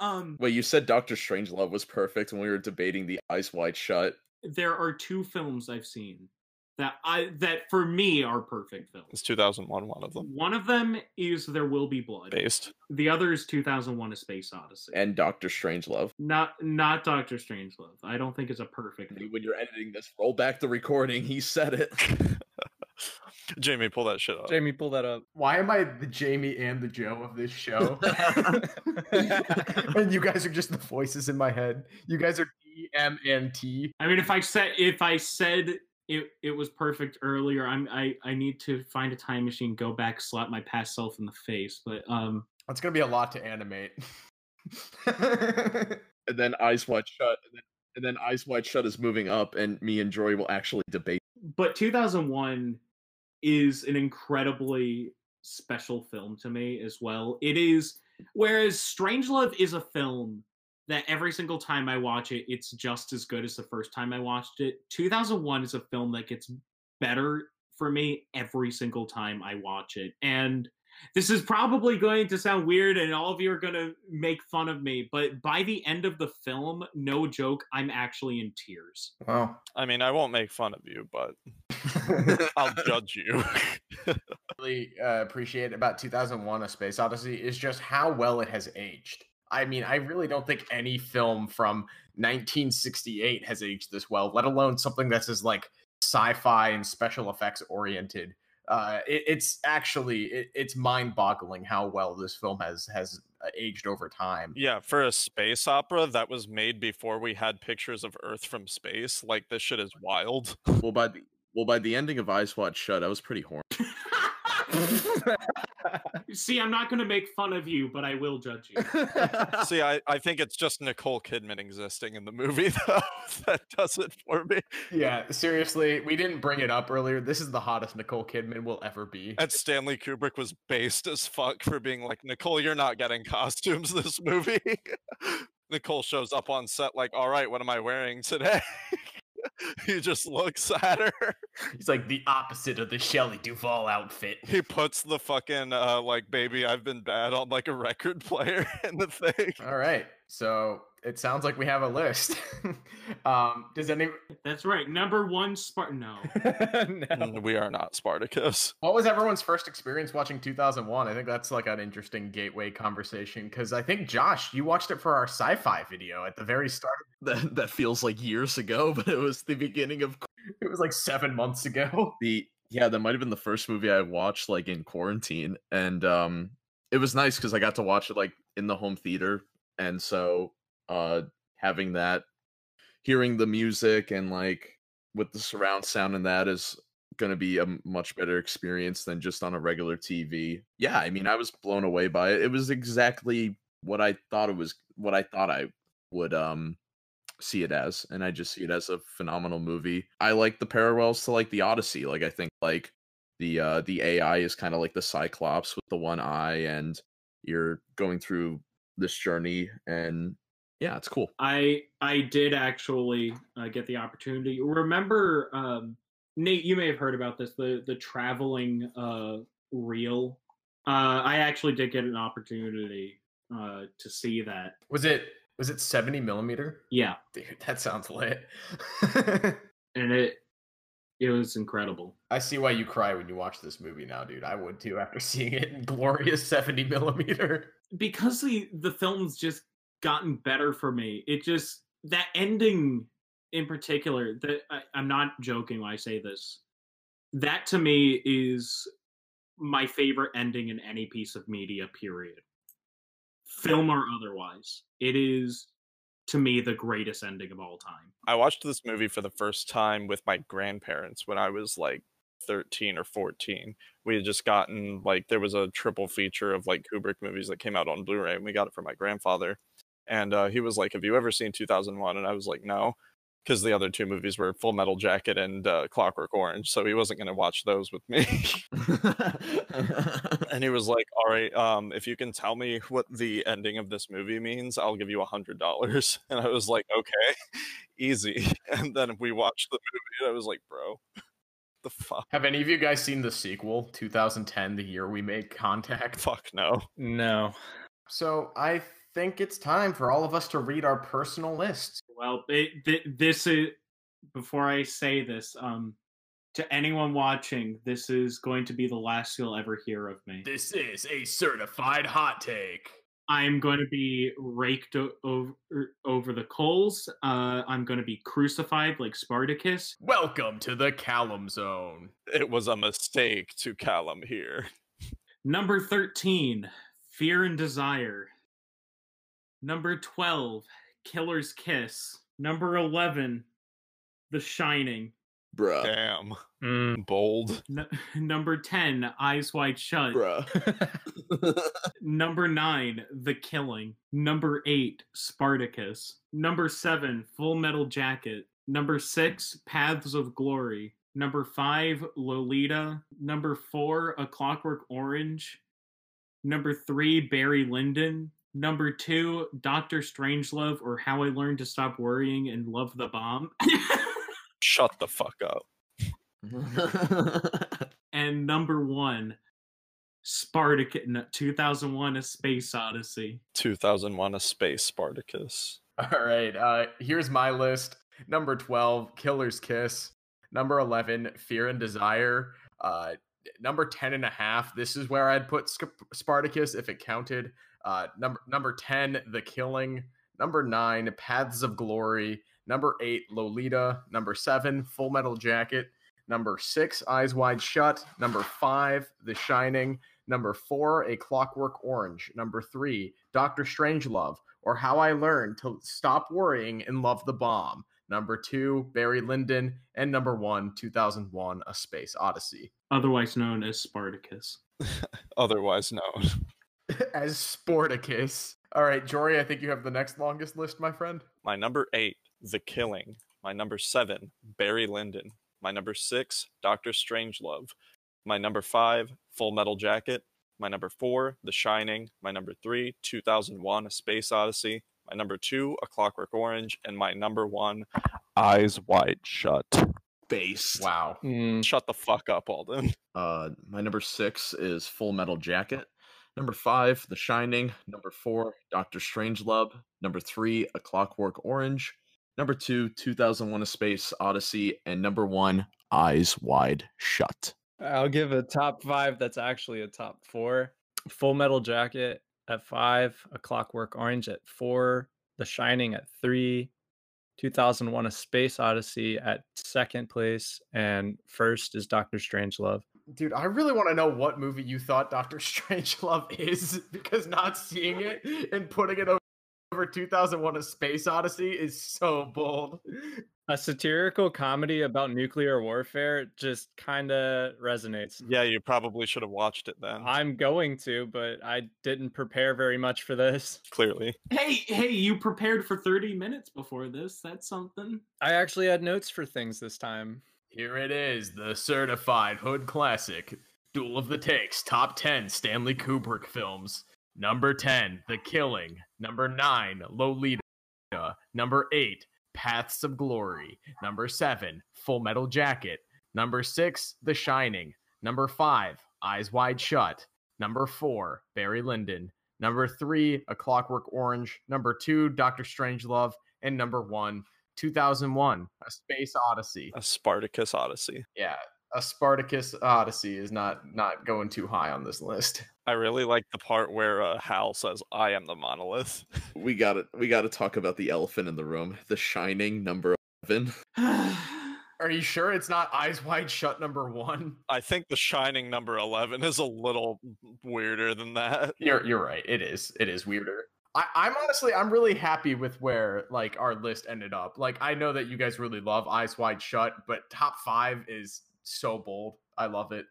um, Wait, you said Doctor Strangelove was perfect when we were debating the Eyes Wide Shut. there are two films I've seen that I that for me are perfect films. It's 2001, one of them. One of them is There Will Be Blood. Based. The other is 2001: A Space Odyssey. And Doctor Strangelove. not not Doctor Strangelove. I don't think it's a perfect. film. When you're editing this, roll back the recording. He said it. Jamie, pull that shit up. Jamie, pull that up. Why am I the Jamie and the Joe of this show? and you guys are just the voices in my head. You guys are D, M, and T. I mean, if I said if I said it it was perfect earlier, I'm I I need to find a time machine, go back, slap my past self in the face. But um, It's gonna be a lot to animate. and then Eyes Wide Shut. And then, and then Eyes Wide Shut is moving up, and me and Jory will actually debate. but 2001 is an incredibly special film to me as well. It is whereas Strangelove is a film that every single time I watch it, it's just as good as the first time I watched it. 2001 is a film that gets better for me every single time I watch it. And this is probably going to sound weird and all of you are going to make fun of me, but by the end of the film, no joke, I'm actually in tears. Wow. I mean, I won't make fun of you, but I'll judge you. I really uh, appreciate about 2001 A Space Odyssey is just how well it has aged. I mean, I really don't think any film from 1968 has aged this well, let alone something that's as like sci-fi and special effects oriented. Uh, it, it's actually it, it's mind-boggling how well this film has has uh, aged over time. yeah, for a space opera that was made before we had pictures of Earth from space, like this shit is wild. Well, by the well, by the ending of Eyes Wide Shut, I was pretty horny. See, I'm not going to make fun of you, but I will judge you. See, I, I think it's just Nicole Kidman existing in the movie though that does it for me. yeah, seriously, we didn't bring it up earlier. This is the hottest Nicole Kidman will ever be. And Stanley Kubrick was based as fuck for being like, Nicole, you're not getting costumes this movie. Nicole shows up on set like, all right, what am I wearing today? he just looks at her. He's like the opposite of the Shelley Duvall outfit. He puts the fucking uh like baby I've been bad on like a record player in the thing. All right. So it sounds like we have a list. um, does any That's right. Number one Spartan. No. no. We are not Spartacus. what was everyone's first experience watching 2001? I think that's like an interesting gateway conversation because I think Josh, you watched it for our sci-fi video at the very start. That that feels like years ago, but it was the beginning of It was like seven months ago. the yeah that might have been the first movie i watched like in quarantine and um it was nice because i got to watch it like in the home theater and so uh having that hearing the music and like with the surround sound and that is going to be a much better experience than just on a regular tv yeah i mean i was blown away by it. It was exactly what i thought it was what i thought i would um see it as and i just see it as a phenomenal movie. I like the parallels to like the odyssey like i think like the uh the ai is kind of like the cyclops with the one eye and you're going through this journey and yeah it's cool I I did actually uh, get the opportunity. Remember, um, Nate, you may have heard about this the the traveling uh, reel. Uh, I actually did get an opportunity uh, to see that. Was it was it 70 millimeter? Yeah, Dude, that sounds lit. and it it was incredible. I see why you cry when you watch this movie now, dude. I would too after seeing it in glorious 70 millimeter. because the the film's just gotten better for me. It just that ending in particular. That I, I'm not joking when I say this. That to me is my favorite ending in any piece of media. Period. Film or otherwise, it is to me the greatest ending of all time. I watched this movie for the first time with my grandparents when I was like 13 or 14. We had just gotten like there was a triple feature of like Kubrick movies that came out on Blu-ray and we got it from my grandfather. And uh, he was like, "Have you ever seen 2001?" And I was like, "No." Because the other two movies were Full Metal Jacket and uh, Clockwork Orange, so he wasn't going to watch those with me. and he was like, "All right, um, if you can tell me what the ending of this movie means, I'll give you a hundred dollars." And I was like, "Okay, easy." And then we watched the movie, and I was like, "Bro, the fuck, Have any of you guys seen the sequel, 2010, the year we made contact? fuck no." No. So I think it's time for all of us to read our personal lists. Well, it, th- this is before I say this. Um, to anyone watching, this is going to be the last you'll ever hear of me. This is a certified hot take. I'm going to be raked o- over over the coals. Uh, I'm going to be crucified like Spartacus. Welcome to the Callum Zone. It was a mistake to Callum here. Number thirteen, Fear and Desire. Number twelve, Killer's Kiss. Number eleven, The Shining. bruh Damn, Mm. bold. N- number ten, Eyes Wide Shut. bruh Number nine, The Killing. Number eight, Spartacus. Number seven, Full Metal Jacket. Number six, Paths of Glory. Number five, Lolita. Number four, A Clockwork Orange. Number three, Barry Lyndon. Number two, Doctor Strangelove or How I Learned to Stop Worrying and Love the Bomb. Shut the fuck up. and number one, Spartacus. no, 2001 A Space Odyssey. 2001: A Space Spartacus. All right. Uh, here's my list. Number 12, Killer's Kiss. Number 11, Fear and Desire. Uh, number 10 and a half, this is where I'd put Sc- Spartacus if it counted. Uh, number number 10, The Killing. Number 9, Paths of Glory. Number 8, Lolita. Number 7, Full Metal Jacket. Number 6, Eyes Wide Shut. Number 5, The Shining. Number 4, A Clockwork Orange. Number 3, Doctor Strangelove or How I Learned to Stop Worrying and Love the Bomb. Number two, Barry Lyndon. And number one, 2001 A Space Odyssey. Otherwise known as Spartacus. Otherwise known. As Sporticus. All right, Jory, I think you have the next longest list, my friend. My number eight, The Killing. My number seven, Barry Lyndon. My number six, Doctor Strangelove. My number five, Full Metal Jacket. My number four, The Shining. My number three, 2001: A Space Odyssey. My number two, A Clockwork Orange, and my number one, Eyes Wide Shut. Based. Wow. Mm. Shut the fuck up, Alden. Uh, my number six is Full Metal Jacket. Number five, The Shining. Number four, Doctor Strangelove. Number three, A Clockwork Orange. Number two, 2001 A Space Odyssey. And number one, Eyes Wide Shut. I'll give a top five that's actually a top four. Full Metal Jacket at five, A Clockwork Orange at four, The Shining at three, 2001 A Space Odyssey at second place, and first is Doctor Strangelove. Dude, I really want to know what movie you thought Doctor Strangelove is because not seeing it and putting it over 2001 A Space Odyssey is so bold. A satirical comedy about nuclear warfare just kind of resonates. Yeah, you probably should have watched it then. I'm going to, but I didn't prepare very much for this. Clearly. Hey, hey, you prepared for 30 minutes before this. That's something. I actually had notes for things this time. Here it is, the certified hood classic, Duel of the Takes, top 10 Stanley Kubrick films. Number 10, The Killing. Number 9, Lolita. Number 8, Paths of Glory. Number 7, Full Metal Jacket. Number 6, The Shining. Number 5, Eyes Wide Shut. Number 4, Barry Lyndon. Number 3, A Clockwork Orange. Number 2, Doctor Strangelove. And number 1, 2001, A Space Odyssey. A Spartacus Odyssey. Yeah, a Spartacus Odyssey is not not going too high on this list. I really like the part where uh, Hal says, "I am the monolith." We got it we got to talk about the elephant in the room, The Shining number 11. Are you sure it's not Eyes Wide Shut number one? I think The Shining number eleven is a little weirder than that. You're you're right. It is. It is weirder. I, I'm honestly I'm really happy with where like our list ended up. Like I know that you guys really love Eyes Wide Shut, but top five is so bold. I love it.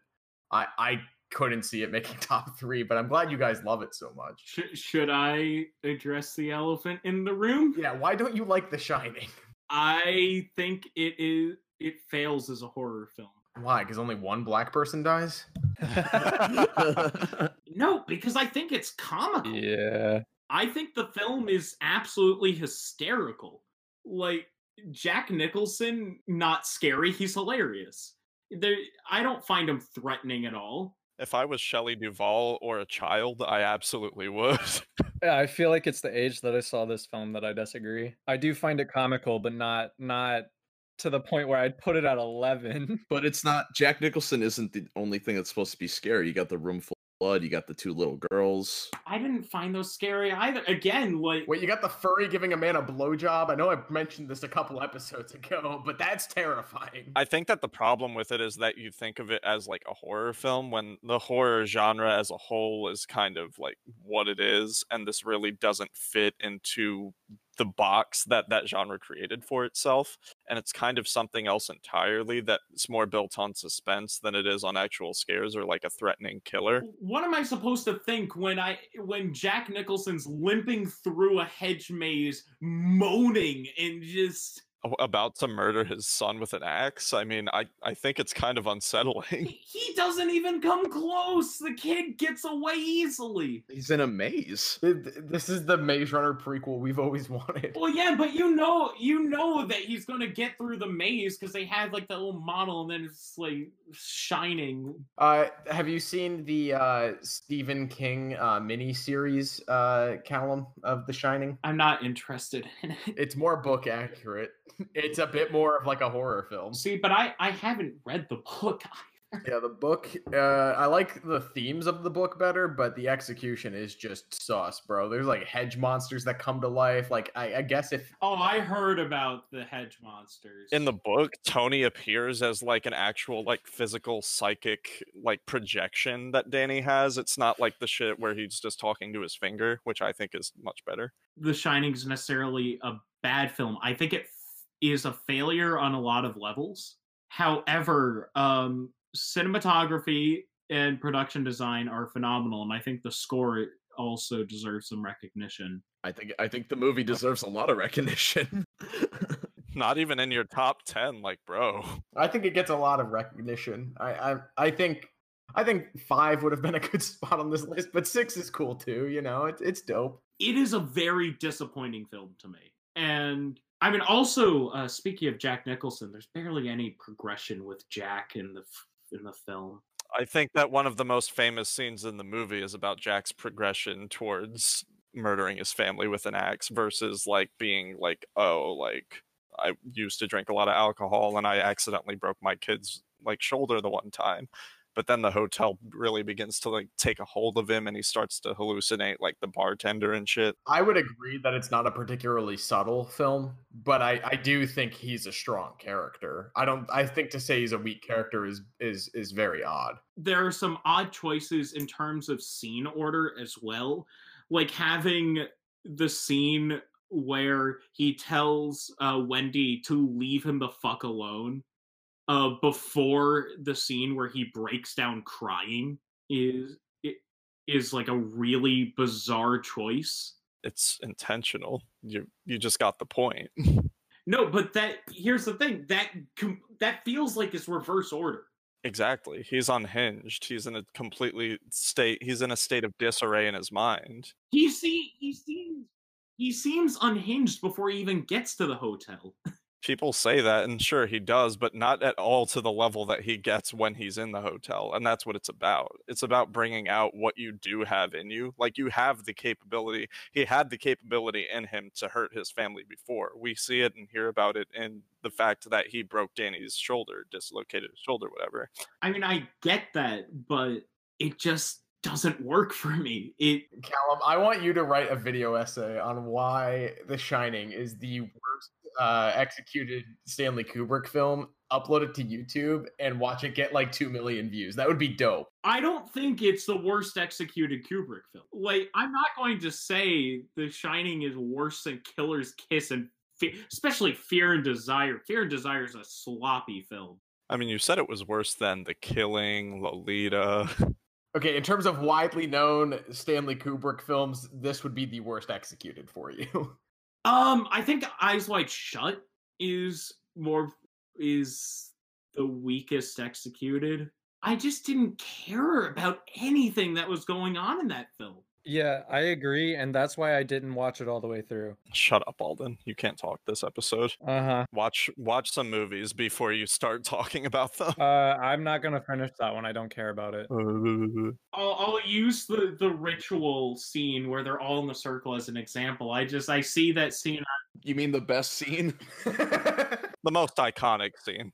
I I couldn't see it making top three, but I'm glad you guys love it so much. Sh- should I address the elephant in the room? Yeah, why don't you like The Shining? I think it is. It fails as a horror film. Why? Because only one black person dies. No, because I think it's comical. yeah. I think the film is absolutely hysterical. Like Jack Nicholson, not scary. He's hilarious. There, I don't find him threatening at all. If I was Shelley Duvall or a child, I absolutely would. Yeah, I feel like it's the age that I saw this film that I disagree. I do find it comical, but not not to the point where I'd put it at eleven. but it's not Jack Nicholson isn't the only thing that's supposed to be scary. You got the room full of blood, you got the two little girls. I didn't find those scary either. Again, like Wait, you got the furry giving a man a blowjob? I know I mentioned this a couple episodes ago, but that's terrifying. I think that the problem with it is that you think of it as like a horror film when the horror genre as a whole is kind of like what it is, and this really doesn't fit into the box that that genre created for itself and it's kind of something else entirely that's more built on suspense than it is on actual scares or like a threatening killer. What am I supposed to think when I when Jack Nicholson's limping through a hedge maze, moaning and just about to murder his son with an axe i mean i i think it's kind of unsettling he doesn't even come close. The kid gets away easily. He's in a maze. This is the Maze Runner prequel we've always wanted. Well, yeah, but you know, you know that he's gonna get through the maze because they have like that little model, and then it's like shining. Uh, have you seen the uh, Stephen King uh, mini series, uh, Callum of The Shining? I'm not interested in it. It's more book accurate. It's a bit more of like a horror film. See, but I I haven't read the book. Either. Yeah, the book. Uh, I like the themes of the book better, but the execution is just sauce, bro. There's like hedge monsters that come to life. Like I, I guess if Oh, I heard about the hedge monsters. in the book tony appears as like an actual like physical psychic like projection that danny has it's not like the shit where he's just talking to his finger which i think is much better The Shining is necessarily a bad film. I think it f- is a failure on a lot of levels. However, um, cinematography and production design are phenomenal, and I think the score also deserves some recognition. I think I think the movie deserves a lot of recognition. not even in your top 10 like bro I think it gets a lot of recognition. I, I, I think, I think five would have been a good spot on this list, but six is cool too. You know, it's it's dope. It is a very disappointing film to me, and I mean, also uh, speaking of Jack Nicholson, there's barely any progression with Jack in the in the film. I think that one of the most famous scenes in the movie is about Jack's progression towards murdering his family with an axe versus like being like, oh, like I used to drink a lot of alcohol and I accidentally broke my kid's like shoulder the one time. But then the hotel really begins to like take a hold of him and he starts to hallucinate like the bartender and shit. I would agree that it's not a particularly subtle film, but I, I do think he's a strong character. I don't I think to say he's a weak character is is is very odd. There are some odd choices in terms of scene order as well. Like having the scene where he tells uh, Wendy to leave him the fuck alone uh, before the scene where he breaks down crying is it is like a really bizarre choice. It's intentional. You you just got the point. No, but that here's the thing that com- that feels like it's reverse order. Exactly. He's unhinged. He's in a completely state he's in a state of disarray in his mind. He see he seems he seems unhinged before he even gets to the hotel. People say that, and sure he does, but not at all to the level that he gets when he's in the hotel. And that's what it's about. It's about bringing out what you do have in you. Like you have the capability. He had the capability in him to hurt his family before. We see it and hear about it in the fact that he broke Danny's shoulder, dislocated his shoulder, whatever. I mean, I get that, but it just doesn't work for me. It Callum, I want you to write a video essay on why The Shining is the worst uh, executed Stanley Kubrick film. Upload it to YouTube and watch it get like two million views. That would be dope. I don't think it's the worst executed Kubrick film. Like, I'm not going to say The Shining is worse than Killer's Kiss and Fe- especially Fear and Desire. Fear and Desire is a sloppy film. I mean, you said it was worse than The Killing, Lolita. Okay, in terms of widely known Stanley Kubrick films, this would be the worst executed for you. Um, I think Eyes Wide Shut is more is the weakest executed. I just didn't care about anything that was going on in that film. Yeah, I agree, and that's why I didn't watch it all the way through. Shut up, Alden. You can't talk this episode. Uh huh. Watch watch some movies before you start talking about them. Uh, I'm not gonna finish that one. I don't care about it. I'll, I'll use the the ritual scene where they're all in the circle as an example. I just I see that scene. You mean the best scene? the most iconic scene.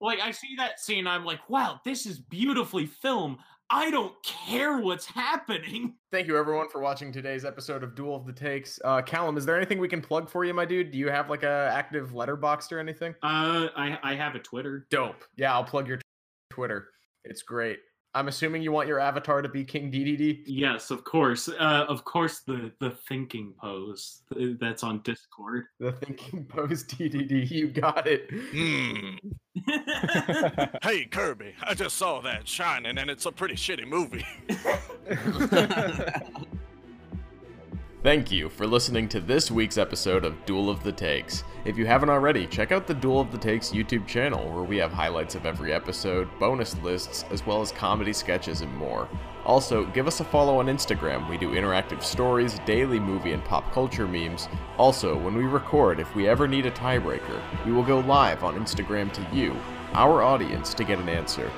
Like I see that scene, I'm like, wow, this is beautifully filmed. I don't care what's happening. Thank you everyone for watching today's episode of Duel of the Takes. Uh, Callum, is there anything we can plug for you, my dude? Do you have like a active Letterboxd or anything? Uh, I I have a Twitter. Dope. Yeah, I'll plug your t- Twitter. It's great. I'm assuming you want your avatar to be King DDD. Yes, of course. Uh, of course, the the thinking pose that's on Discord. The thinking pose DDD. You got it. Hmm. Hey Kirby, I just saw that Shining, and it's a pretty shitty movie. Thank you for listening to this week's episode of Duel of the Takes. If you haven't already, check out the Duel of the Takes YouTube channel where we have highlights of every episode, bonus lists, as well as comedy sketches and more. Also, give us a follow on Instagram. We do interactive stories, daily movie and pop culture memes. Also, when we record, if we ever need a tiebreaker, we will go live on Instagram to you, our audience, to get an answer.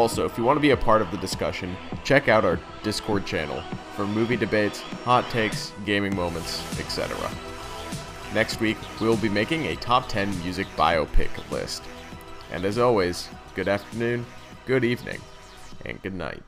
Also, if you want to be a part of the discussion, check out our Discord channel for movie debates, hot takes, gaming moments, etc. Next week, we will be making a top 10 music biopic list. And as always, good afternoon, good evening, and good night.